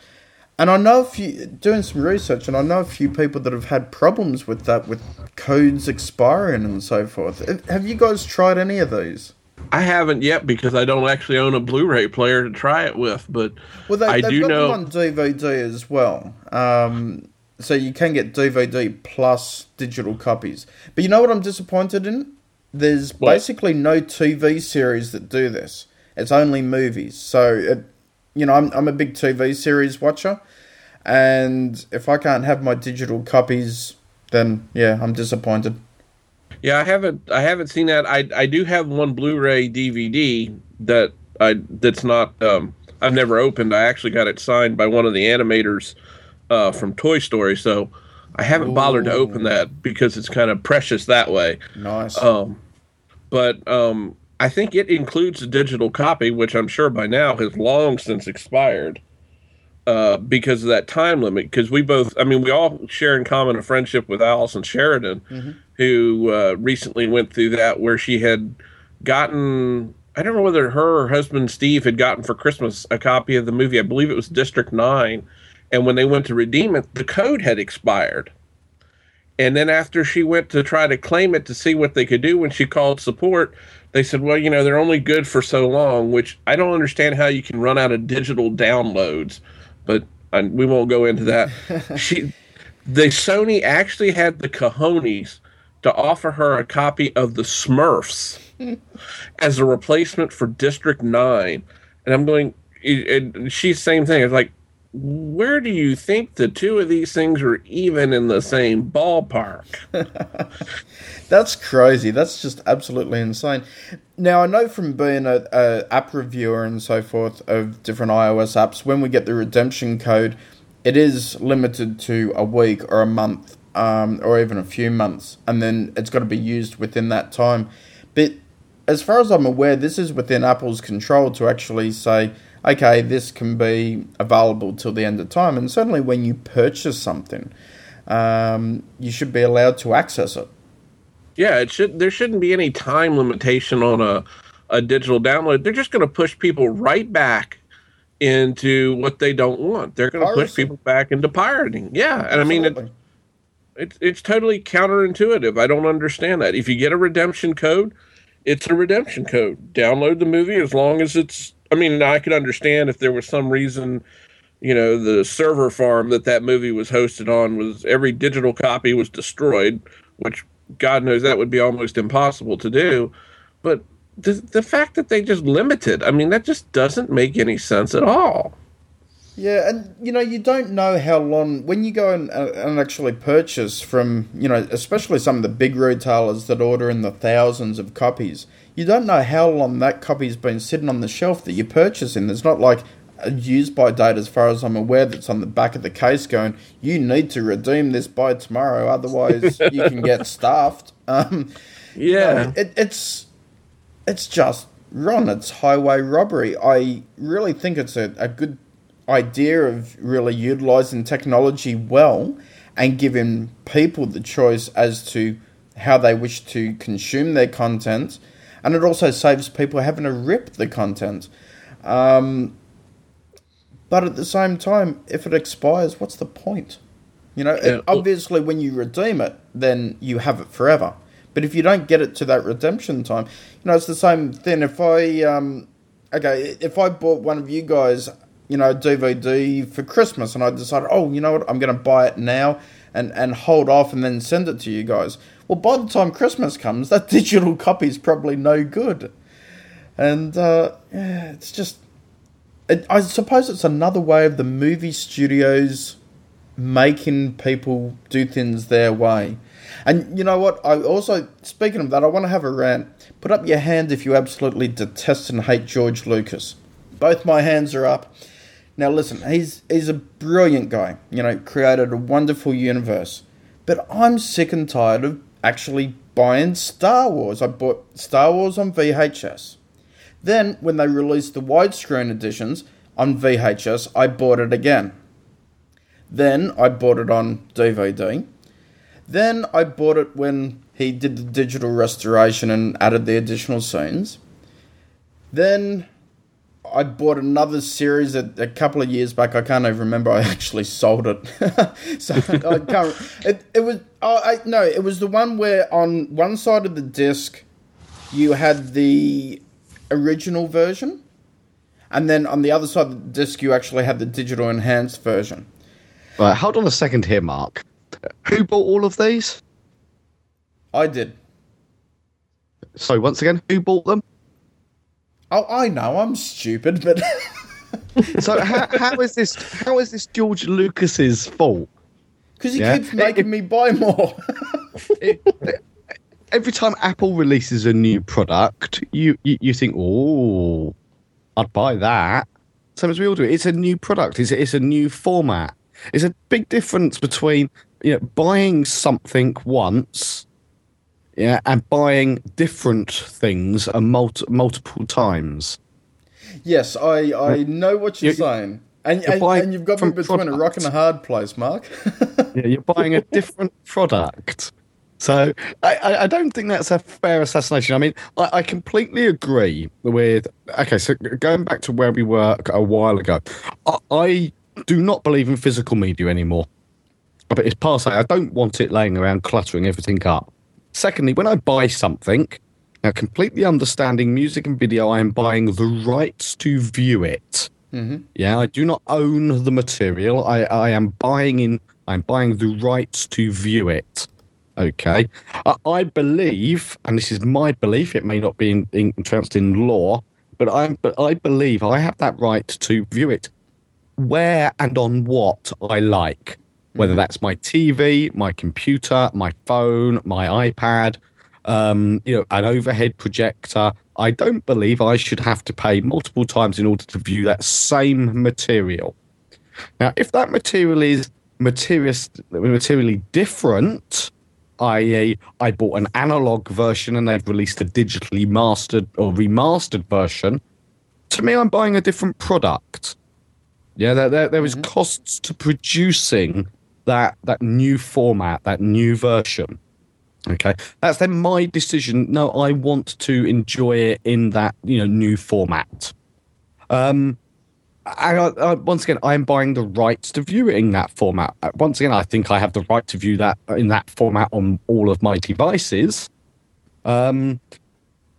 And I know a few doing some research, and I know a few people that have had problems with that, with codes expiring and so forth. Have you guys tried any of these? I haven't yet because I don't actually own a Blu-ray player to try it with, but well, they, I do got know them on DVD as well. Um, so you can get DVD plus digital copies. But you know what I'm disappointed in? There's what? basically no TV series that do this. It's only movies. So it, you know, I'm I'm a big TV series watcher, and if I can't have my digital copies, then yeah, I'm disappointed. Yeah, I haven't I haven't seen that. I I do have one Blu-ray DVD that I that's not um I've never opened. I actually got it signed by one of the animators uh, from Toy Story, so I haven't Ooh. bothered to open that because it's kind of precious that way. Nice. Um, but um, I think it includes a digital copy, which I'm sure by now has long since expired uh, because of that time limit. Because we both, I mean, we all share in common a friendship with Allison Sheridan, mm-hmm. who uh, recently went through that where she had gotten. I don't know whether her or husband Steve had gotten for Christmas a copy of the movie. I believe it was District 9. And when they went to redeem it, the code had expired. And then after she went to try to claim it to see what they could do when she called support, they said, well, you know, they're only good for so long, which I don't understand how you can run out of digital downloads but I, we won't go into that. she, the Sony actually had the cojones to offer her a copy of the Smurfs as a replacement for District Nine, and I'm going. And she's the same thing. It's like, where do you think the two of these things are even in the same ballpark? That's crazy. That's just absolutely insane. Now I know from being a, a, app reviewer and so forth of different iOS apps, when we get the redemption code, it is limited to a week or a month, um, or even a few months, and then it's got to be used within that time. But as far as I'm aware, this is within Apple's control to actually say, okay, this can be available till the end of time, and certainly when you purchase something, um, you should be allowed to access it. Yeah, it should. There shouldn't be any time limitation on a a digital download. They're just going to push people right back into what they don't want. They're going to push people back into pirating. Yeah, and Absolutely. I mean it, it's it's totally counterintuitive. I don't understand that. If you get a redemption code, it's a redemption code. Download the movie as long as it's. I mean, I could understand if there was some reason, you know, the server farm that that movie was hosted on was every digital copy was destroyed, which God knows that would be almost impossible to do. But the the fact that they just limited, I mean, that just doesn't make any sense at all. Yeah, and you know, you don't know how long when you go and, uh, and actually purchase from, you know, especially some of the big retailers that order in the thousands of copies. You don't know how long that copy's been sitting on the shelf that you're purchasing. There's not like a used by date, as far as I'm aware, that's on the back of the case going, you need to redeem this by tomorrow, otherwise you can get stuffed. Um, yeah, it, it's it's just wrong. It's highway robbery. I really think it's a, a good idea of really utilizing technology well and giving people the choice as to how they wish to consume their content. And it also saves people having to rip the content. Um, but at the same time, if it expires, what's the point? You know, it, obviously, when you redeem it, then you have it forever. But if you don't get it to that redemption time, you know, it's the same thing. If I, um, okay, if I bought one of you guys, you know, DVD for Christmas and I decided, oh, you know what, I'm going to buy it now and, and hold off and then send it to you guys. Well, by the time Christmas comes, that digital copy is probably no good. And, uh, yeah, it's just, I suppose it's another way of the movie studios making people do things their way. And you know what? I also, speaking of that, I want to have a rant. Put up your hand if you absolutely detest and hate George Lucas. Both my hands are up. Now listen, he's he's a brilliant guy. You know, created a wonderful universe. But I'm sick and tired of actually buying Star Wars. I bought Star Wars on VHS. Then, when they released the widescreen editions on VHS, I bought it again. Then I bought it on DVD. Then I bought it when he did the digital restoration and added the additional scenes. Then I bought another series a, a, couple of years back. I can't even remember. I actually sold it, so I can't. It, it was oh I, no, it was the one where on one side of the disc you had the original version, and then on the other side of the disc, you actually had the digital enhanced version. Right, hold on a second here, Mark. Who bought all of these? I did. So once again, who bought them? Oh, I know. I'm stupid, but. so how, how is this? How is this George Lucas's fault? Because he yeah? keeps making it, me buy more. it, every time Apple releases a new product, you you, you think, oh, I'd buy that. Same as we all do. It's a new product. It's a, it's a new format. It's a big difference between you know buying something once yeah, and buying different things a multi- multiple times. Yes, I, I know what you're, You're- saying. And, you're and, and, you've got me between a rock and a hard place, Mark. Yeah, you're buying a different product. So I, I, I don't think that's a fair assassination. I mean, I, I completely agree with. Okay, so going back to where we were a while ago, I, I do not believe in physical media anymore. But it's past that. I don't want it laying around cluttering everything up. Secondly, when I buy something, now completely understanding music and video, I am buying the rights to view it. Mm-hmm. Yeah, I do not own the material. I, I am buying in. I'm buying the rights to view it. Okay, I, I believe, and this is my belief. It may not be in, in, trounced in law, but I but I believe I have that right to view it where and on what I like, whether that's my TV, my computer, my phone, my iPad, um, you know, an overhead projector. I don't believe I should have to pay multiple times in order to view that same material. Now, if that material is materially different, i.e., I bought an analog version and they've released a digitally mastered or remastered version, to me, I'm buying a different product. Yeah, there, there, there is costs to producing that that new format, that new version. Okay, that's then my decision. No, I want to enjoy it in that you know new format. Um, I, I, once again, I'm buying the rights to view it in that format. Uh, Once again, I think I have the right to view that in that format on all of my devices. Um,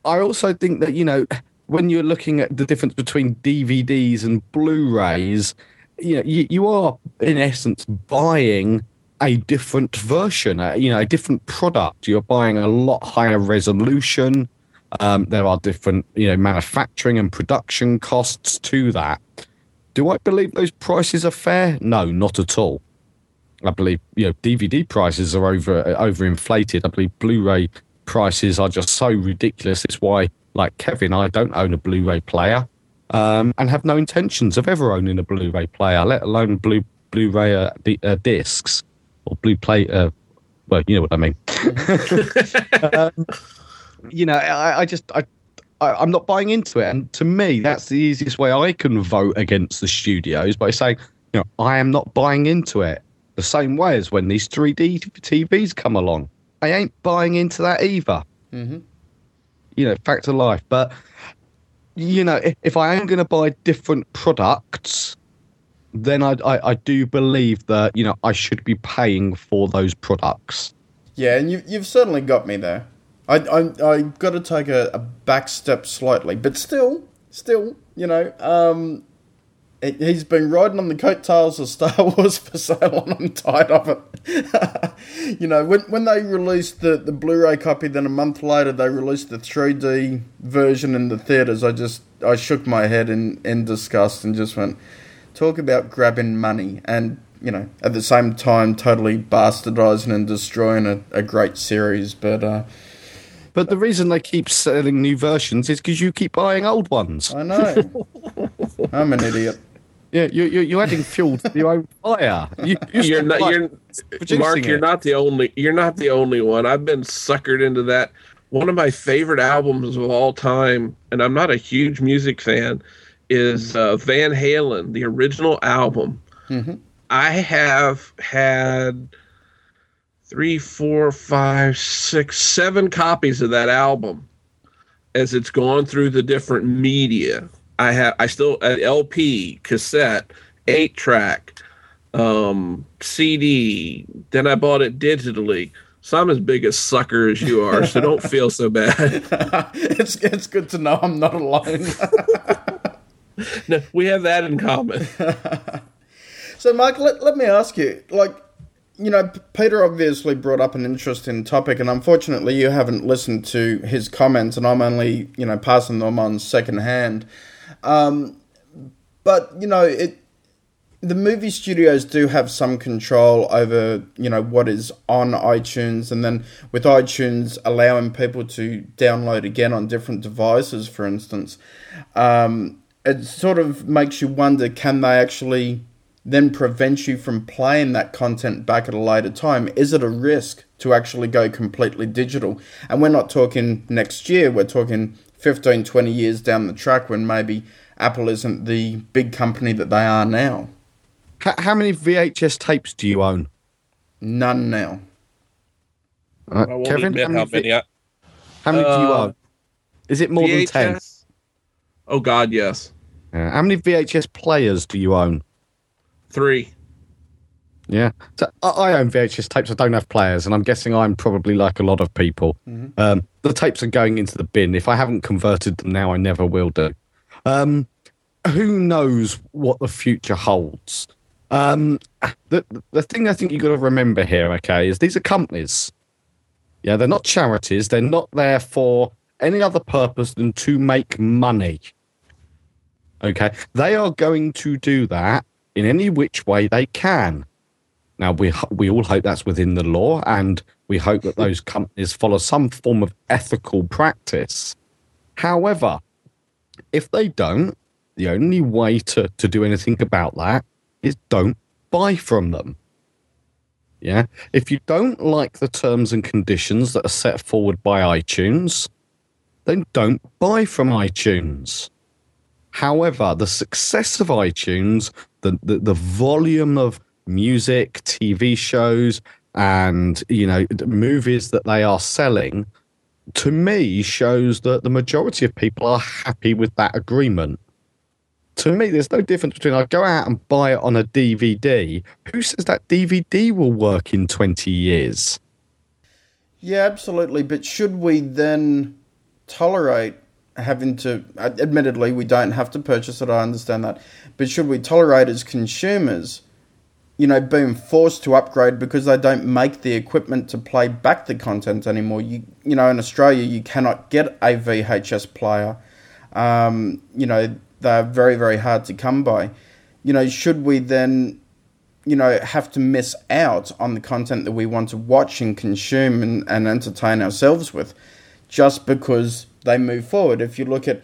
I also think that you know when you're looking at the difference between DVDs and Blu-rays, you know you, you are in essence buying a different version, uh, you know, a different product. You're buying a lot higher resolution. Um, there are different, you know, manufacturing and production costs to that. Do I believe those prices are fair? No, not at all. I believe you know DVD prices are over overinflated. I believe Blu-ray prices are just so ridiculous. It's why, like Kevin, I don't own a Blu-ray player, um, and have no intentions of ever owning a Blu-ray player, let alone blue Blu-ray uh, di- uh, discs or blue play. Uh, well, you know what I mean. um, you know, I, I just I, I I'm not buying into it, and to me, that's the easiest way I can vote against the studios by saying, you know, I am not buying into it. The same way as when these 3D TVs come along, I ain't buying into that either. Mm-hmm. You know, fact of life. But you know, if, if I am going to buy different products, then I, I I do believe that you know I should be paying for those products. Yeah, and you, you've certainly got me there. I I I got to take a, a back step slightly, but still, still, you know, um, he's been riding on the coattails of Star Wars for so long. I'm tired of it. you know, when when they released the, the Blu-ray copy, then a month later they released the 3D version in the theaters. I just I shook my head in in disgust and just went, talk about grabbing money and you know at the same time totally bastardizing and destroying a, a great series. But uh, But the reason they keep selling new versions is because you keep buying old ones. I know I'm an idiot. Yeah, you, you, you're adding fuel to your own fire. You, You're not. You're producing Mark. You're it. not the only. You're not the only one. I've been suckered into that. One of my favorite albums of all time, and I'm not a huge music fan, is uh, Van Halen, the original album. I have had three, four, five, six, seven copies of that album as it's gone through the different media. I have I still uh, LP, cassette, eight track, um, CD. Then I bought it digitally. So I'm as big a sucker as you are, so don't feel so bad. it's it's good to know I'm not alone. No, we have that in common. So, Mike, let, let me ask you, like, you know, Peter obviously brought up an interesting topic, and unfortunately, you haven't listened to his comments, and I'm only, you know, passing them on second hand. Um, but you know, it the movie studios do have some control over, you know, what is on iTunes, and then with iTunes allowing people to download again on different devices, for instance, um, it sort of makes you wonder: can they actually then prevent you from playing that content back at a later time? Is it a risk to actually go completely digital? And we're not talking next year, we're talking 15, 20 years down the track when maybe Apple isn't the big company that they are now. How, how many VHS tapes do you own? None now. Uh, I Kevin, how many, how many. I, how many do you Uh, own? Is it more than 10? Oh God, yes, Yeah. How many VHS players do you own? three. Yeah. So I, I own VHS tapes. I don't have players, and I'm guessing I'm probably like a lot of people. Um, the tapes are going into the bin. If I haven't converted them now, I never will do. Um, who knows what the future holds? Um, the the thing I think you've got to remember here, okay, is these are companies. Yeah, they're not charities. They're not there for any other purpose than to make money. Okay, they are going to do that in any which way they can. Now we we all hope that's within the law, and we hope that those companies follow some form of ethical practice. However, if they don't, the only way to, to do anything about that is don't buy from them. Yeah. If you don't like the terms and conditions that are set forward by iTunes, then don't buy from iTunes. However, the success of iTunes, the, the, the volume of music, TV shows, and you know movies that they are selling, to me shows that the majority of people are happy with that agreement. To me, there's no difference between I go out and buy it on a DVD. Who says that DVD will work in 20 years? Yeah, absolutely. But should we then tolerate having to? Admittedly, we don't have to purchase it. I understand that. But should we tolerate as consumers, you know, being forced to upgrade because they don't make the equipment to play back the content anymore? You, you know, in Australia, you cannot get a VHS player. Um, you know, they're very, very hard to come by. You know, should we then you know, have to miss out on the content that we want to watch and consume and, and entertain ourselves with just because they move forward. If you look at,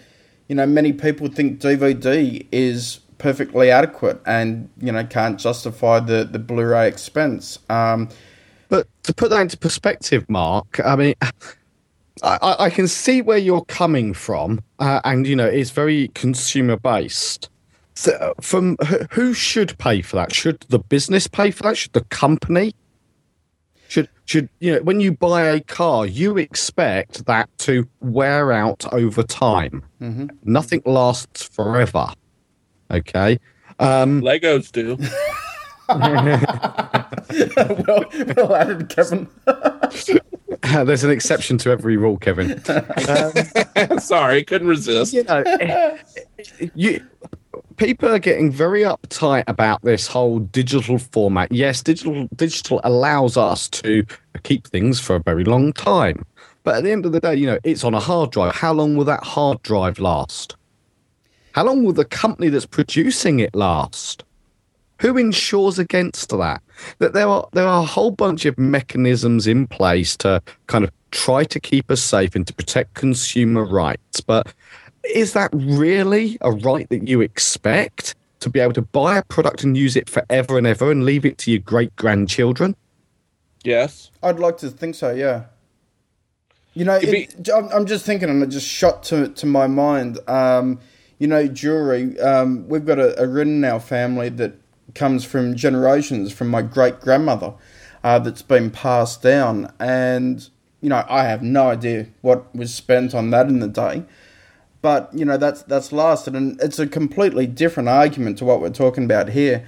you know, many people think DVD is perfectly adequate and, you know, can't justify the, the Blu ray expense. Um, But to put that into perspective, Mark, I mean, I, I- can see where you're coming from, uh, and you know, it's very consumer based. So, uh, from who- who should pay for that? Should the business pay for that? Should the company? Should should you know when you buy a car, you expect that to wear out over time. Nothing lasts forever. Okay. Um, Legos do. well, well added, Kevin. there's an exception to every rule, Kevin. Sorry, couldn't resist. you know, you people are getting very uptight about this whole digital format. Yes, digital digital allows us to keep things for a very long time. But at the end of the day, you know, it's on a hard drive. How long will that hard drive last? How long will the company that's producing it last? Who insures against that? That there are there are a whole bunch of mechanisms in place to kind of try to keep us safe and to protect consumer rights. But is that really a right that you expect to be able to buy a product and use it forever and ever and leave it to your great grandchildren? Yes. I'd like to think so, yeah. You know, It'd it, I'm, I'm just thinking, and it just shot to to my mind. Um, you know, jewelry. Um, we've got a, a ring in our family that comes from generations from my great grandmother, uh, that's been passed down, and you know, I have no idea what was spent on that in the day. But you know, that's that's lasted, and it's a completely different argument to what we're talking about here.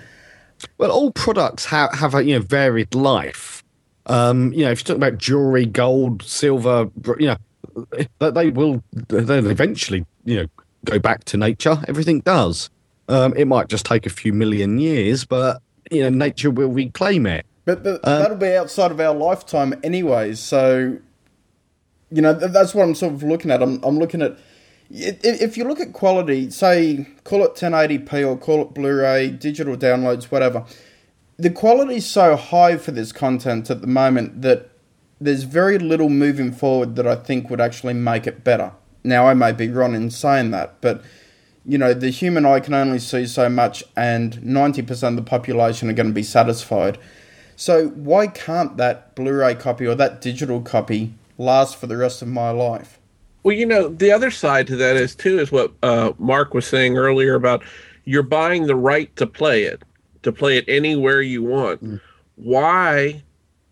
Well, all products have have a you know varied life. Um, you know, if you talk about jewelry, gold, silver, you know, that they will they'll eventually you know go back to nature. Everything does. Um, it might just take a few million years, but you know, nature will reclaim it. But, but that'll be outside of our lifetime anyway. So, you know, th- that's what I'm sort of looking at. I'm, I'm looking at if you look at quality, say call it 1080p or call it Blu-ray, digital downloads, whatever. The quality's so high for this content at the moment that there's very little moving forward that I think would actually make it better. Now I may be wrong in saying that, but you know, the human eye can only see so much, and 90% of the population are going to be satisfied. So, why can't that Blu ray copy or that digital copy last for the rest of my life? Well, you know, the other side to that is, too, is what uh, Mark was saying earlier about you're buying the right to play it, to play it anywhere you want. Mm. Why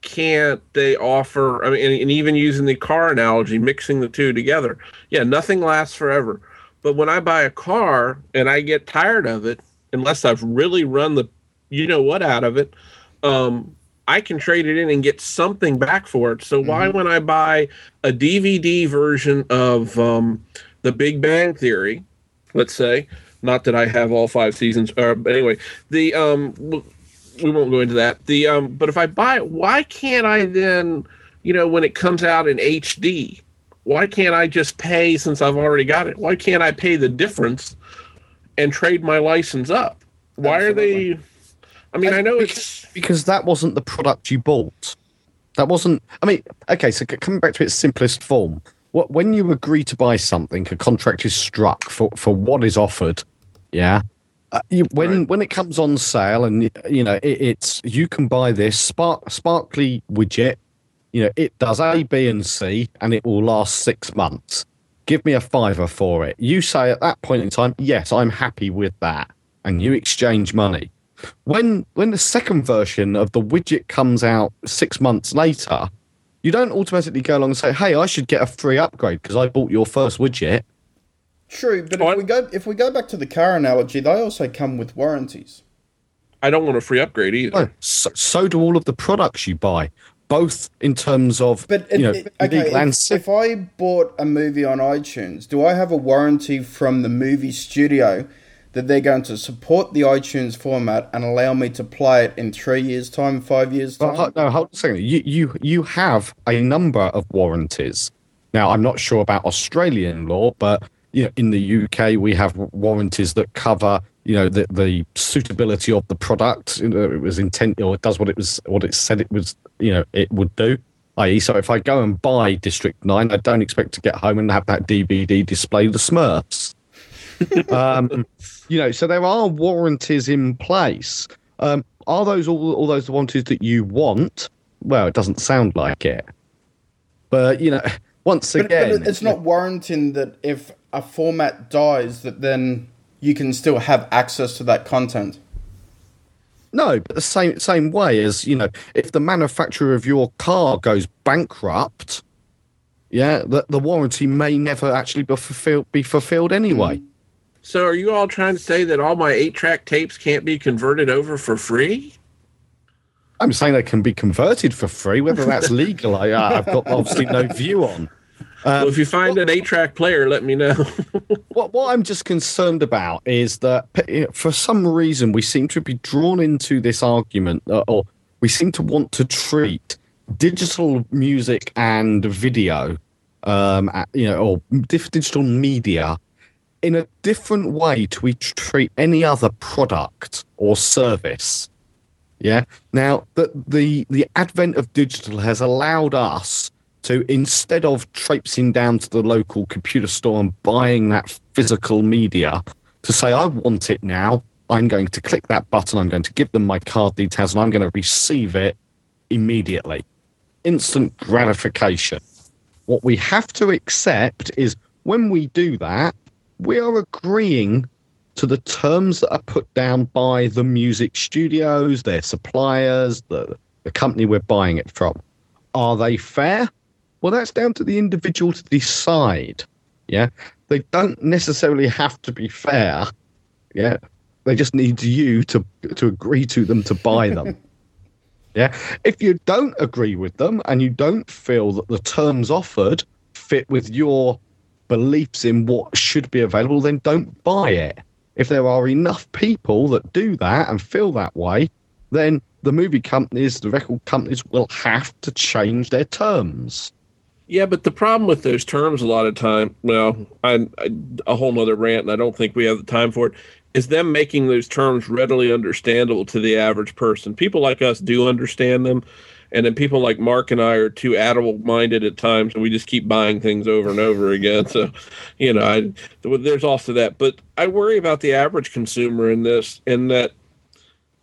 can't they offer? I mean, and, and even using the car analogy, mixing the two together. Yeah, nothing lasts forever but when I buy a car and I get tired of it, unless I've really run the you know what out of it, um, I can trade it in and get something back for it. So mm-hmm. why when I buy a DVD version of um, The Big Bang Theory, let's say, not that I have all five seasons, uh, but anyway, the um, we won't go into that. The um, but if I buy it, why can't I then, you know, when it comes out in HD, why can't I just pay since I've already got it? Why can't I pay the difference and trade my license up? Why Absolutely. are they? I mean, I know it's because that wasn't the product you bought. That wasn't. I mean, okay. So coming back to its simplest form, what when you agree to buy something, a contract is struck for for what is offered. Yeah. Uh, you, when right. when it comes on sale and you know it, it's you can buy this spark, sparkly widget you know, it does A, B, and C, and it will last six months. Give me a fiver for it. You say at that point in time, yes, I'm happy with that, and you exchange money. When when the second version of the widget comes out six months later, you don't automatically go along and say, "Hey, I should get a free upgrade because I bought your first widget." True, but if we go if we go back to the car analogy, they also come with warranties. I don't want a free upgrade either. No, so, so do all of the products you buy both in terms of but it, you know, it, okay, if, if, I bought a movie on iTunes, do I have a warranty from the movie studio that they're going to support the iTunes format and allow me to play it in three years' time, five years' time? Well, no, hold on a second. You, you you have a number of warranties. Now, I'm not sure about Australian law, but you know, in the UK, we have warranties that cover you know the the suitability of the product. You know, it was intent or it does what it was what it said it was. You know, it would do. I.e., so if I go and buy District Nine, I don't expect to get home and have that DVD display the Smurfs. um, you know, so there are warranties in place. Um, are those all, all those warranties that you want? Well, it doesn't sound like it. But you know, once but, again, but it's not warranting that if a format dies, that then you can still have access to that content. No, but the same same way as you know, if the manufacturer of your car goes bankrupt, yeah, the, the warranty may never actually be fulfilled be fulfilled anyway. So, are you all trying to say that all my eight track tapes can't be converted over for free? I'm saying they can be converted for free. Whether that's legal, I, I've got obviously no view on. Um, well, if you find an eight-track player, let me know. what what I'm just concerned about is that for some reason we seem to be drawn into this argument, or we seem to want to treat digital music and video, um, you know, or digital media in a different way to we treat any other product or service. Yeah. Now, the the the advent of digital has allowed us to instead of traipsing down to the local computer store and buying that physical media, to say, I want it now, I'm going to click that button, I'm going to give them my card details, and I'm going to receive it immediately. Instant gratification. What we have to accept is when we do that, we are agreeing to the terms that are put down by the music studios, their suppliers, the, the company we're buying it from. Are they fair? Well, that's down to the individual to decide. Yeah. They don't necessarily have to be fair. Yeah. They just need you to to agree to them to buy them. yeah. If you don't agree with them and you don't feel that the terms offered fit with your beliefs in what should be available, then don't buy it. If there are enough people that do that and feel that way, then the movie companies, the record companies will have to change their terms. Yeah, but the problem with those terms a lot of time, well, I, I, a whole nother rant, and I don't think we have the time for it, is them making those terms readily understandable to the average person. People like us do understand them, and then people like Mark and I are too adult minded at times, and we just keep buying things over and over again. So, you know, I, there's also that. But I worry about the average consumer in this, in that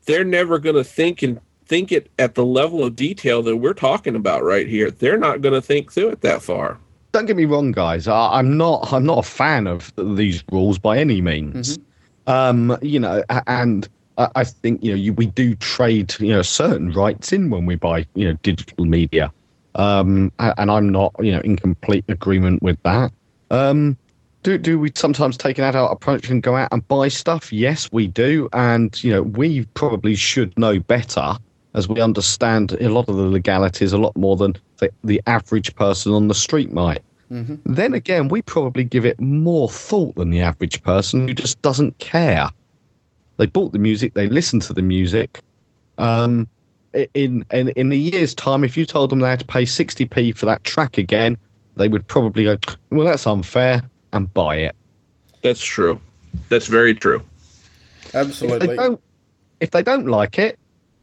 they're never going to think and think it at the level of detail that we're talking about right here. They're not going to think through it that far. Don't get me wrong, guys. I, am not. I'm not a fan of these rules by any means. Mm-hmm. Um, you know, and I think you know you, we do trade you know certain rights in when we buy you know digital media, um, and I'm not you know in complete agreement with that. Um, do do we sometimes take an adult approach and go out and buy stuff? Yes, we do, and you know we probably should know better as we understand a lot of the legalities a lot more than the, the average person on the street might. Mm-hmm. Then again, we probably give it more thought than the average person who just doesn't care. They bought the music, they listened to the music. Um, in, in in a year's time, if you told them they had to pay 60p for that track again, they would probably go, "Well, that's unfair," and buy it. That's true. That's very true. Absolutely. If they don't, if they don't like it,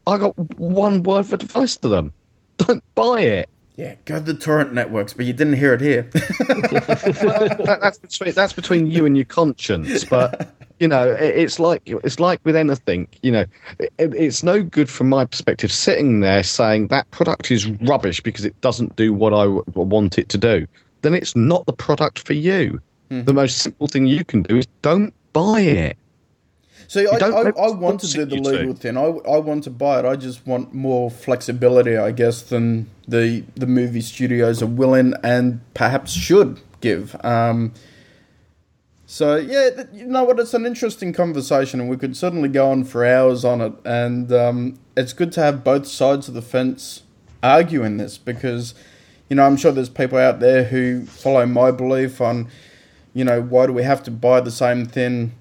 I got one word of advice to them: don't buy it. Yeah, go to the torrent networks, but you didn't hear it here. well, that's between that's between you and your conscience. But you know, it, it's like it's like with anything. You know, it, it's no good from my perspective sitting there saying that product is rubbish because it doesn't do what I w- want it to do. Then it's not the product for you. Mm-hmm. The most simple thing you can do is don't buy it. See, I, I, I, want to do the legal thing. I, I want to buy it. I just want more flexibility, I guess, than the the movie studios are willing and perhaps should give. Um, so yeah, you know what? It's an interesting conversation, and we could certainly go on for hours on it. And um, it's good to have both sides of the fence arguing this because, you know, I'm sure there's people out there who follow my belief on, you know, why do we have to buy the same thing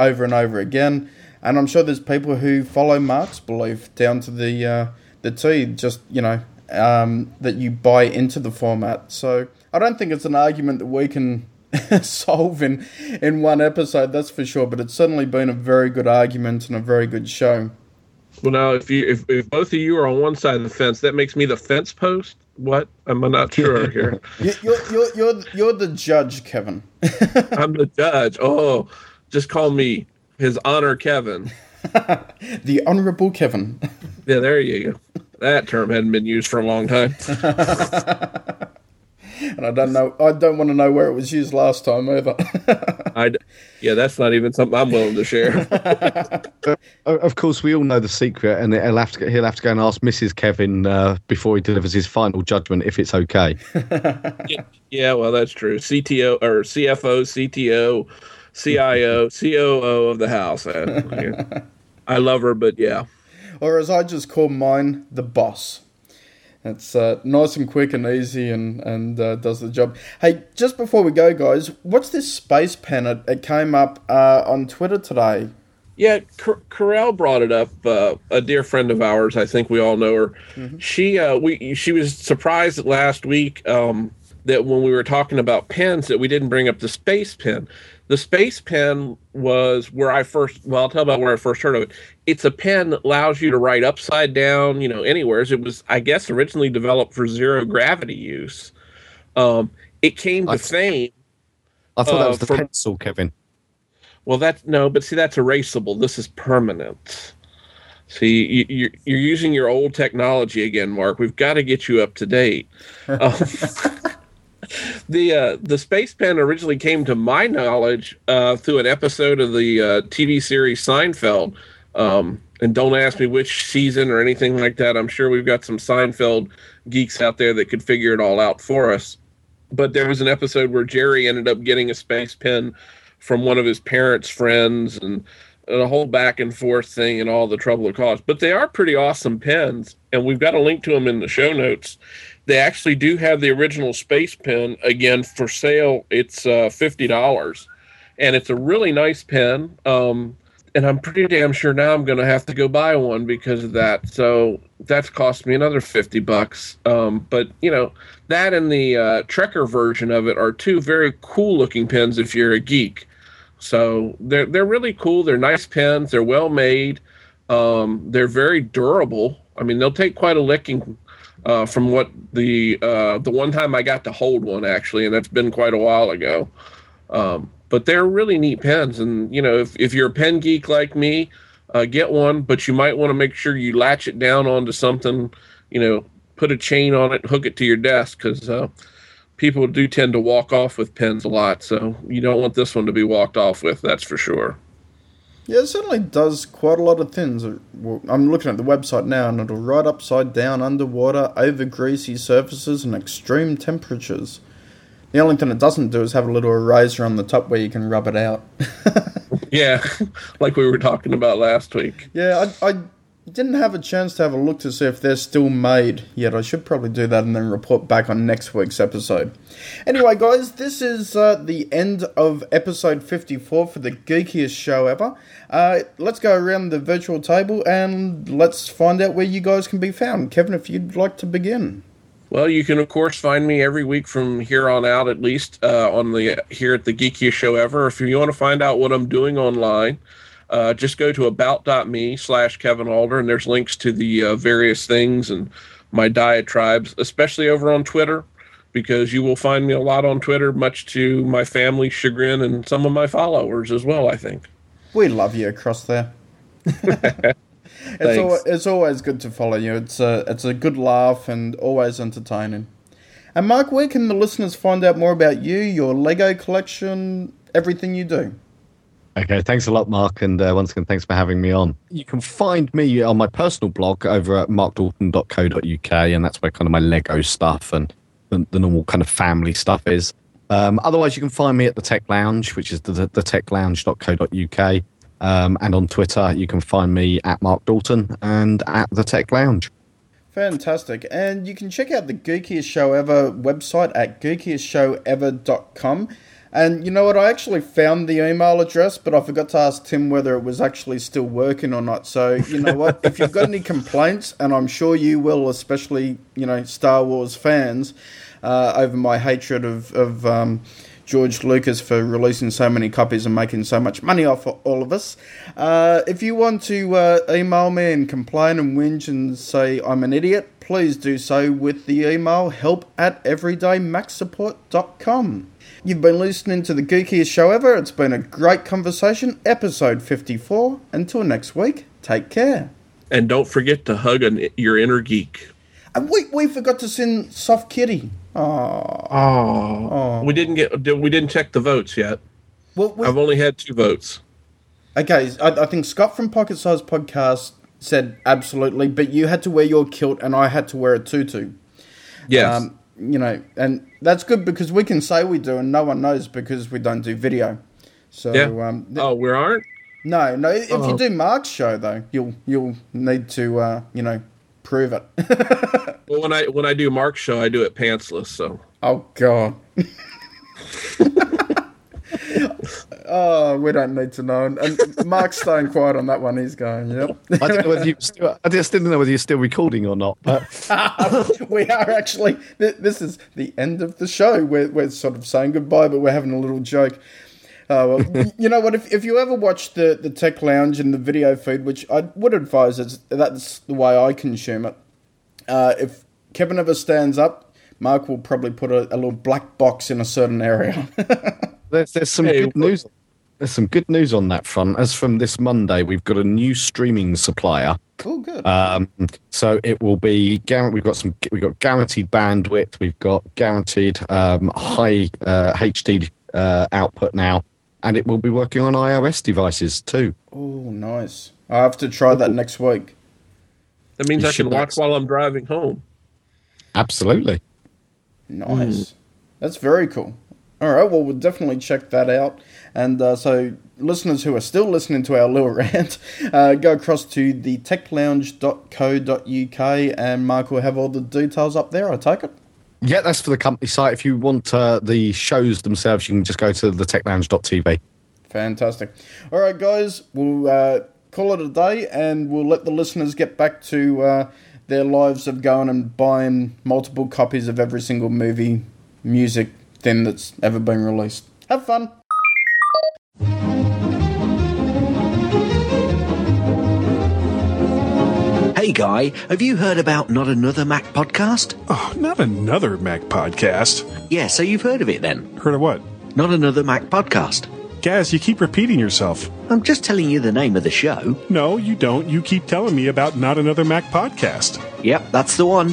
over and over again. And I'm sure there's people who follow Mark's belief down to the uh, the T, just you know um, that you buy into the format. So I don't think it's an argument that we can solve in in one episode. That's for sure. But it's certainly been a very good argument and a very good show. Well, now if you if, if both of you are on one side of the fence, that makes me the fence post. What? I'm not sure here. you're, you're, you're, you're the judge, Kevin. I'm the judge. Oh, just call me His Honor Kevin. the Honorable Kevin. yeah, there you go. That term hadn't been used for a long time. and I don't know. I don't want to know where it was used last time either. I, yeah, that's not even something I'm willing to share. of course, we all know the secret, and he'll have to he'll have to go and ask Mrs. Kevin uh, before he delivers his final judgment if it's okay. yeah, yeah, well, that's true. CTO or CFO, CTO CIO, COO of the house. I, I love her, but yeah. Or as I just call mine, the boss. It's uh, nice and quick and easy and, and uh, does the job. Hey, just before we go, guys, what's this space pen? It, it came up uh, on Twitter today. Yeah, Carell brought it up. Uh, a dear friend of ours, I think we all know her. Mm-hmm. She uh, we she was surprised last week um, that when we were talking about pens that we didn't bring up the space pen the space pen was where I first well I'll tell about where I first heard of it. It's a pen that allows you to write upside down, you know, anywhere. It was I guess originally developed for zero gravity use. Um, it came to I, fame. I thought uh, that was the for, pencil, Kevin. Well, that's no, but see, that's erasable. This is permanent. See, you, are you're using your old technology again, Mark. We've got to get you up to date. Um, the uh, the space pen originally came to my knowledge uh, through an episode of the uh, TV series Seinfeld. Um, and don't ask me which season or anything like that. I'm sure we've got some Seinfeld geeks out there that could figure it all out for us. But there was an episode where Jerry ended up getting a space pen from one of his parents' friends and a whole back and forth thing and all the trouble it caused. But they are pretty awesome pens, and we've got a link to them in the show notes. They actually do have the original space pen again for sale. It's uh, fifty dollars, and it's a really nice pen. Um, and I'm pretty damn sure now I'm going to have to go buy one because of that. So that's cost me another fifty bucks. Um, but you know that and the uh, Trekker version of it are two very cool looking pens if you're a geek. So they're they're really cool. They're nice pens. They're well made. Um, they're very durable. I mean, they'll take quite a licking Uh, from what the uh, the one time I got to hold one actually, and that's been quite a while ago. Um, but they're really neat pens, and you know if if you're a pen geek like me, uh, get one. But you might want to make sure you latch it down onto something. You know, put a chain on it, hook it to your desk because uh, people do tend to walk off with pens a lot. So you don't want this one to be walked off with. That's for sure. Yeah, it certainly does quite a lot of things. I'm looking at the website now, and it'll write upside down, underwater, over greasy surfaces, and extreme temperatures. The only thing it doesn't do is have a little eraser on the top where you can rub it out. yeah, like we were talking about last week. Yeah, I, I didn't have a chance to have a look to see if they're still made yet. I should probably do that and then report back on next week's episode. Anyway, guys, this is uh, the end of episode 54 for the geekiest show ever. Uh, let's go around the virtual table and let's find out where you guys can be found. Kevin, if you'd like to begin. Well, you can of course find me every week from here on out, at least uh, on the here at the geekiest show ever. If you want to find out what I'm doing online, uh, just go to about.me slash Kevin Alder, and there's links to the uh, various things and my diatribes, especially over on Twitter, because you will find me a lot on Twitter, much to my family's chagrin and some of my followers as well, I think. We love you across there. it's, al- it's always good to follow you. It's a, it's a good laugh and always entertaining. And Mark, where can the listeners find out more about you, your Lego collection, everything you do? Okay, thanks a lot, Mark. And uh, once again, thanks for having me on. You can find me on my personal blog over at markdalton.co.uk, and that's where kind of my Lego stuff and the, the normal kind of family stuff is. Um, otherwise, you can find me at the Tech Lounge, which is the, the, the techlounge.co.uk. Um, and on Twitter, you can find me at Mark Dalton and at the Tech Lounge. Fantastic. And you can check out the Geekiest Show Ever website at geekiestshowever.com. And you know what? I actually found the email address, but I forgot to ask Tim whether it was actually still working or not. So, you know what? if you've got any complaints, and I'm sure you will, especially, you know, Star Wars fans, uh, over my hatred of, of um, George Lucas for releasing so many copies and making so much money off all of us. Uh, if you want to uh, email me and complain and whinge and say I'm an idiot, please do so with the email help at everydaymaxsupport.com. You've been listening to the geekiest show ever. It's been a great conversation. Episode 54. Until next week, take care. And don't forget to hug an, your inner geek. And we, we forgot to send Soft Kitty. Oh. Oh. We didn't get we didn't check the votes yet. Well, we, I've only had two votes. Okay, I, I think Scott from Pocket Size Podcast said absolutely, but you had to wear your kilt and I had to wear a tutu. Yes. Um, you know, and that's good because we can say we do, and no one knows because we don't do video. So, yeah. um, th- oh, we aren't. No, no. If oh. you do Mark's show though, you'll you'll need to uh, you know prove it. well, when I when I do Mark's show, I do it pantsless. So. Oh God. oh, we don't need to know. And Mark's staying quiet on that one. He's going, yep. I don't know whether you still, I just didn't know whether you're still recording or not. But we are actually. This is the end of the show. We're we're sort of saying goodbye, but we're having a little joke. Uh, well, you know what? If, if you ever watch the, the Tech Lounge and the video feed, which I would advise, is that's the way I consume it. Uh, if Kevin ever stands up, Mark will probably put a, a little black box in a certain area. There's, there's some hey, good news. There's some good news on that front. As from this Monday, we've got a new streaming supplier. Oh, good. Um, so it will be. We've got some. We've got guaranteed bandwidth. We've got guaranteed um, high uh, HD uh, output now, and it will be working on iOS devices too. Oh, nice! I have to try that next week. That means you I can watch while I'm driving home. Absolutely. Nice. Mm. That's very cool. All right, well, we'll definitely check that out. And uh, so, listeners who are still listening to our little rant, uh, go across to the techlounge.co.uk and Mark will have all the details up there, I take it. Yeah, that's for the company site. If you want uh, the shows themselves, you can just go to the techlounge.tv. Fantastic. All right, guys, we'll uh, call it a day and we'll let the listeners get back to uh, their lives of going and buying multiple copies of every single movie, music, thing that's ever been released. Have fun! Hey Hey, Guy, have you heard about Not Another Mac podcast? Oh, not another Mac podcast. Yeah, so you've heard of it then. Heard of what? Not Another Mac podcast. Gaz, you keep repeating yourself. I'm just telling you the name of the show. No, you don't. You keep telling me about Not Another Mac podcast. Yep, that's the one.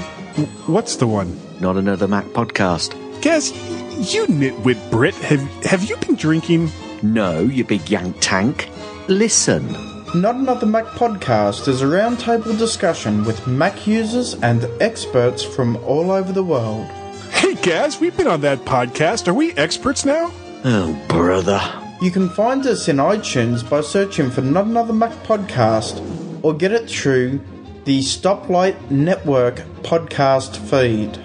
What's the one? Not Another Mac podcast. Gaz, you nitwit Brit, have, have you been drinking? No, you big yank tank. Listen. Not Another Mac podcast is a roundtable discussion with Mac users and experts from all over the world. Hey, Gaz, we've been on that podcast. Are we experts now? Oh, brother. You can find us in iTunes by searching for Not Another Mac podcast or get it through the Stoplight Network podcast feed.